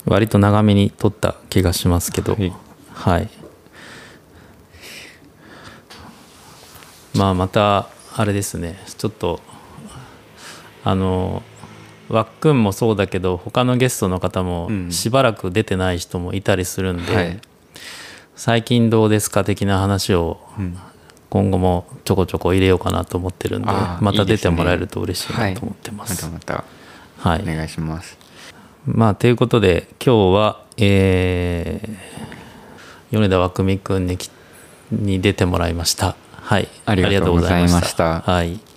S1: 割と長めに撮った気がしますけど。
S2: はい。
S1: はい。まあまたあれですね。ちょっとあのわっくんもそうだけど他のゲストの方も
S2: うん。
S1: しばらく出てない人もいたりするんで、
S2: はい。
S1: 最近どうですか的な話を
S2: うん。
S1: 今後もちょこちょこ入れようかなと思ってるんでまた出てもらえると嬉しいなと思ってます。
S2: またま
S1: はい、
S2: たお願いします、
S1: まあということで今日は、えー米田和久美くんにきに出てもらいました。はい、
S2: ありがとうございました。
S1: ありがとうございました。はい